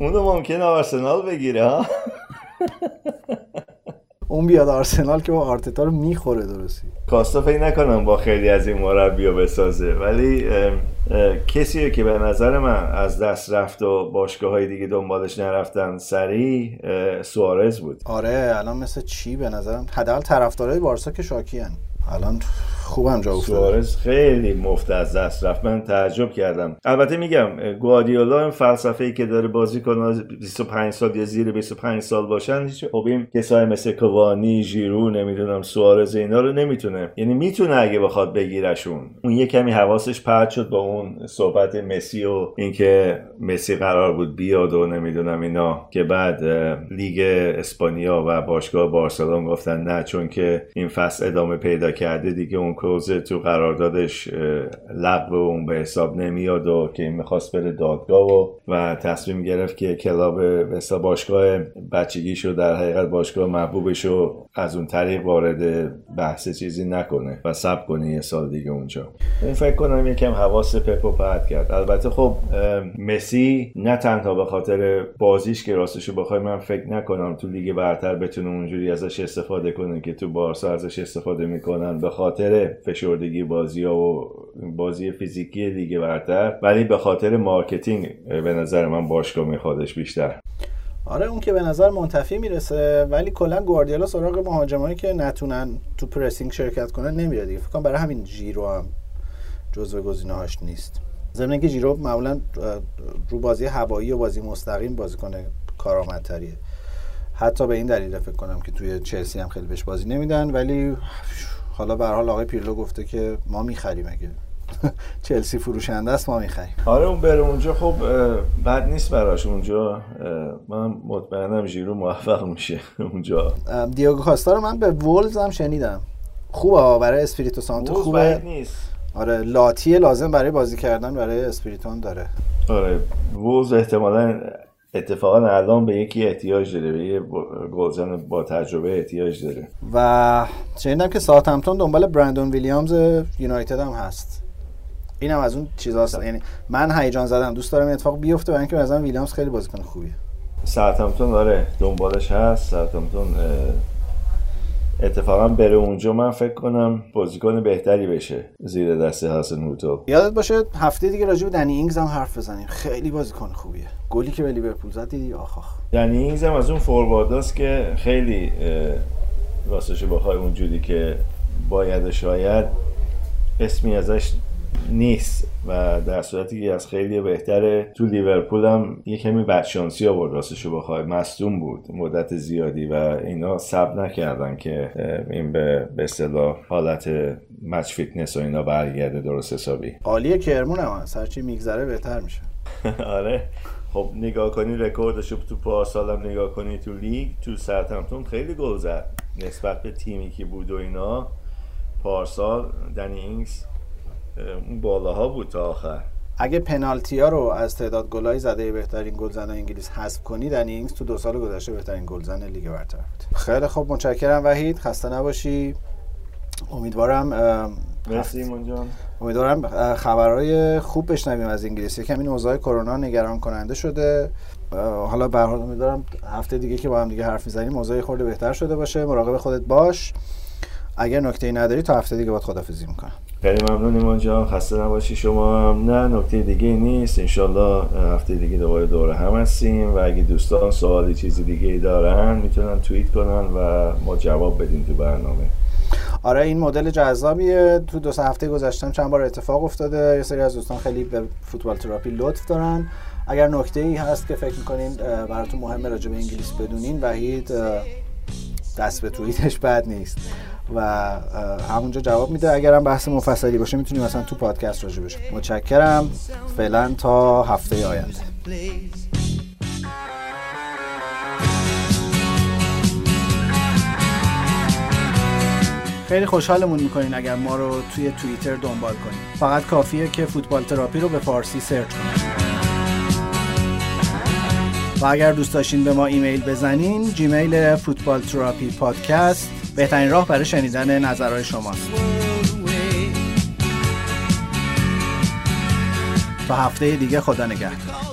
Speaker 2: اونو ممکنه آرسنال بگیره ها؟ *laughs*
Speaker 1: اون بیاد آرسنال که با آرتتا رو می‌خوره درستی.
Speaker 2: کاستا فکر نکنم با خیلی از این مربی بسازه ولی کسیه که به نظر من از دست رفت و باشگاه های دیگه دنبالش نرفتن سریع سوارز بود.
Speaker 1: آره الان مثل چی؟ به نظرم حداقل طرفدارای بارسا که شاکیان الان خوبم جا
Speaker 2: سوارز خیلی مفت از دست رفت. من تعجب کردم. البته میگم اه، گواردیولا این فلسفه ای که داره بازی کنه 25 سال یا زیر 25 سال باشن هیچ خب این کسای مثل کوانی ژیرو نمی‌دونم سوارز اینا رو نمی‌تونه. یعنی می‌تونه اگه بخواد بگیرشون. اون یه کمی حواسش پرت شد با اون صحبت مسی و اینکه مسی قرار بود بیاد و نمی‌دونم اینا که بعد لیگ اسپانیا و باشگاه بارسلون گفتن نه چون که این فصل ادامه پیدا کرده دیگه اون کلوزه تو قراردادش لغو اون به حساب نمیاد و که این می‌خواست بره دادگاه و و تصمیم گرفت که کلاب به باشگاه بچگیشو در حقیقت باشگاه محبوبشو از اون طریق وارد بحث چیزی نکنه و سب کنه یه سال دیگه اونجا. اون فکر کنم یکم حواس پپو پرد کرد. البته خب مسی نه تنها به خاطر بازیش که راستشو بخوای من فکر نکنم تو لیگ برتر بتونه اونجوری ازش استفاده کنه که تو بارسا ازش استفاده می‌کنن به خاطر فشردگی بازی ها و بازی فیزیکی لیگ برتر ولی به خاطر marketing به نظر من باشگاه میخوادش بیشتر.
Speaker 1: آره اون که به نظر منتفی می‌رسه ولی کلا گواردیولا سراغ مهاجمایی که نتونن تو pressing شرکت کنن نمیاد دیگه. فکر برای همین جیرو هم جزو گزینه‌هاش نیست. ضمن اینکه جیرو معمولا رو بازی هوایی و بازی مستقیم بازی کنه کارآمدتریه. حتی به این دلیل فکر کنم که توی چلسی هم خیلی بهش بازی نمیدن ولی حالا به حال آقای پیرلو گفته که ما می‌خریم اگه *laughs* چلسی فروشنده است ما می‌خریم.
Speaker 2: آره اون بره اونجا. خب بد نیست براش اونجا. من مطمئنم ژیرو موفق میشه اونجا.
Speaker 1: دیاگو کاستا رو من به وولز هم شنیدم. خوبه برای اسپریتو سانتو خوبه.
Speaker 2: نیست.
Speaker 1: آره لاتی لازم برای بازی کردن برای اسپریتون داره.
Speaker 2: آره وولز احتمالا اتفاقا الان به یکی احتیاج داره به یه گلزن با تجربه احتیاج داره.
Speaker 1: و شنیدم که ساعتمتون دنبال برندون ویلیامز یونایتد هم هست. اینم از اون چیزاست. یعنی من هیجان زدم. دوست دارم این اتفاق بیفته برای اینکه مثلا ویلیامز خیلی بازیکن خوبیه.
Speaker 2: ساعتمتون داره دنبالش هست. ساعتمتون اتفاقا بره اونجا من فکر کنم بازیکن بهتری بشه زیر دست حسن هوتو.
Speaker 1: یادت باشه هفته دیگه راجع به دنی اینگز هم حرف بزنیم. خیلی بازیکن خوبیه. گلی که به لیورپول زد دیدی؟ آخ آخ.
Speaker 2: دنی اینگز هم از اون فوروارداست که خیلی راستش بخوای اونجوری که باید شاید اسمی ازش نیست و در صورتی که از خیلی بهتره تو لیورپول هم یه کمی بدشانسی آورد راستشو بخوای. مصدوم بود مدت زیادی و اینا سب نکردن که این به به اصطلاح حالت match fitness و اینا برگرده درست حسابی.
Speaker 1: عالیه کرمون هم هست هرچی میگذره بهتر میشه. *laughs*
Speaker 2: آره. خب نگاه کنی رکوردش تو پارسال هم نگاه کنی تو لیگ تو ساوتهمپتون خیلی گل زد. نسبت به تیمی که بود و اینا پارسال دنی اینگز اون بالاها بود تا آخر.
Speaker 1: اگه پنالتی ها رو از تعداد گلای زده بهترین گلزن انگلیس حذف کنی دنی اینگز تو دو سال گذشته بهترین گلزن لیگ برتر بود. خیلی خوب متشکرم وحید. خسته نباشی. امیدوارم
Speaker 2: مرسی
Speaker 1: امیدوارم خبرهای خوب بشنویم از انگلیس. یکم این اوضاع کرونا نگران کننده شده. حالا به حال امیدوارم هفته دیگه که با هم دیگه حرف می‌زنیم اوضاع خورده بهتر شده باشه. مراقب خودت باش. اگر نکته ای نداری تا هفته دیگه باید خدافزی می‌کنم.
Speaker 2: خیلی ممنون ایمان جان خسته نباشی شما هم. نه نکته دیگه نیست. انشالله هفته دیگه دوباره دوره هم هستیم و اگه دوستان سوالی چیزی دیگه دارن می‌تونن توییت کنن و ما جواب بدیم تو برنامه.
Speaker 1: آره این مدل جذابیه. تو دو سه هفته گذشتم چند بار اتفاق افتاده. یه سری از دوستان خیلی به فوتبال تراپی لطف دارن. اگر نکته ای هست که فکر می‌کنین براتون مهمه راجع به انگلیس بدونین وحید دست به توییتش بد نیست. و همونجا جواب میده. اگر هم بحث مفصلی باشه می‌تونیم مثلا تو پادکست راجع بشه متشکرم. فعلا تا هفته آینده. خیلی خوشحالمون می‌کنین اگر ما رو توی توییتر دنبال کنین. فقط کافیه که فوتبال تراپی رو به فارسی سرچ کنید و اگر دوست داشتین به ما ایمیل بزنین جیمیل فوتبال تراپی پادکست بهترین راه برای شنیدن نظرهای شماست. تا هفته دیگه خدا نگهدار.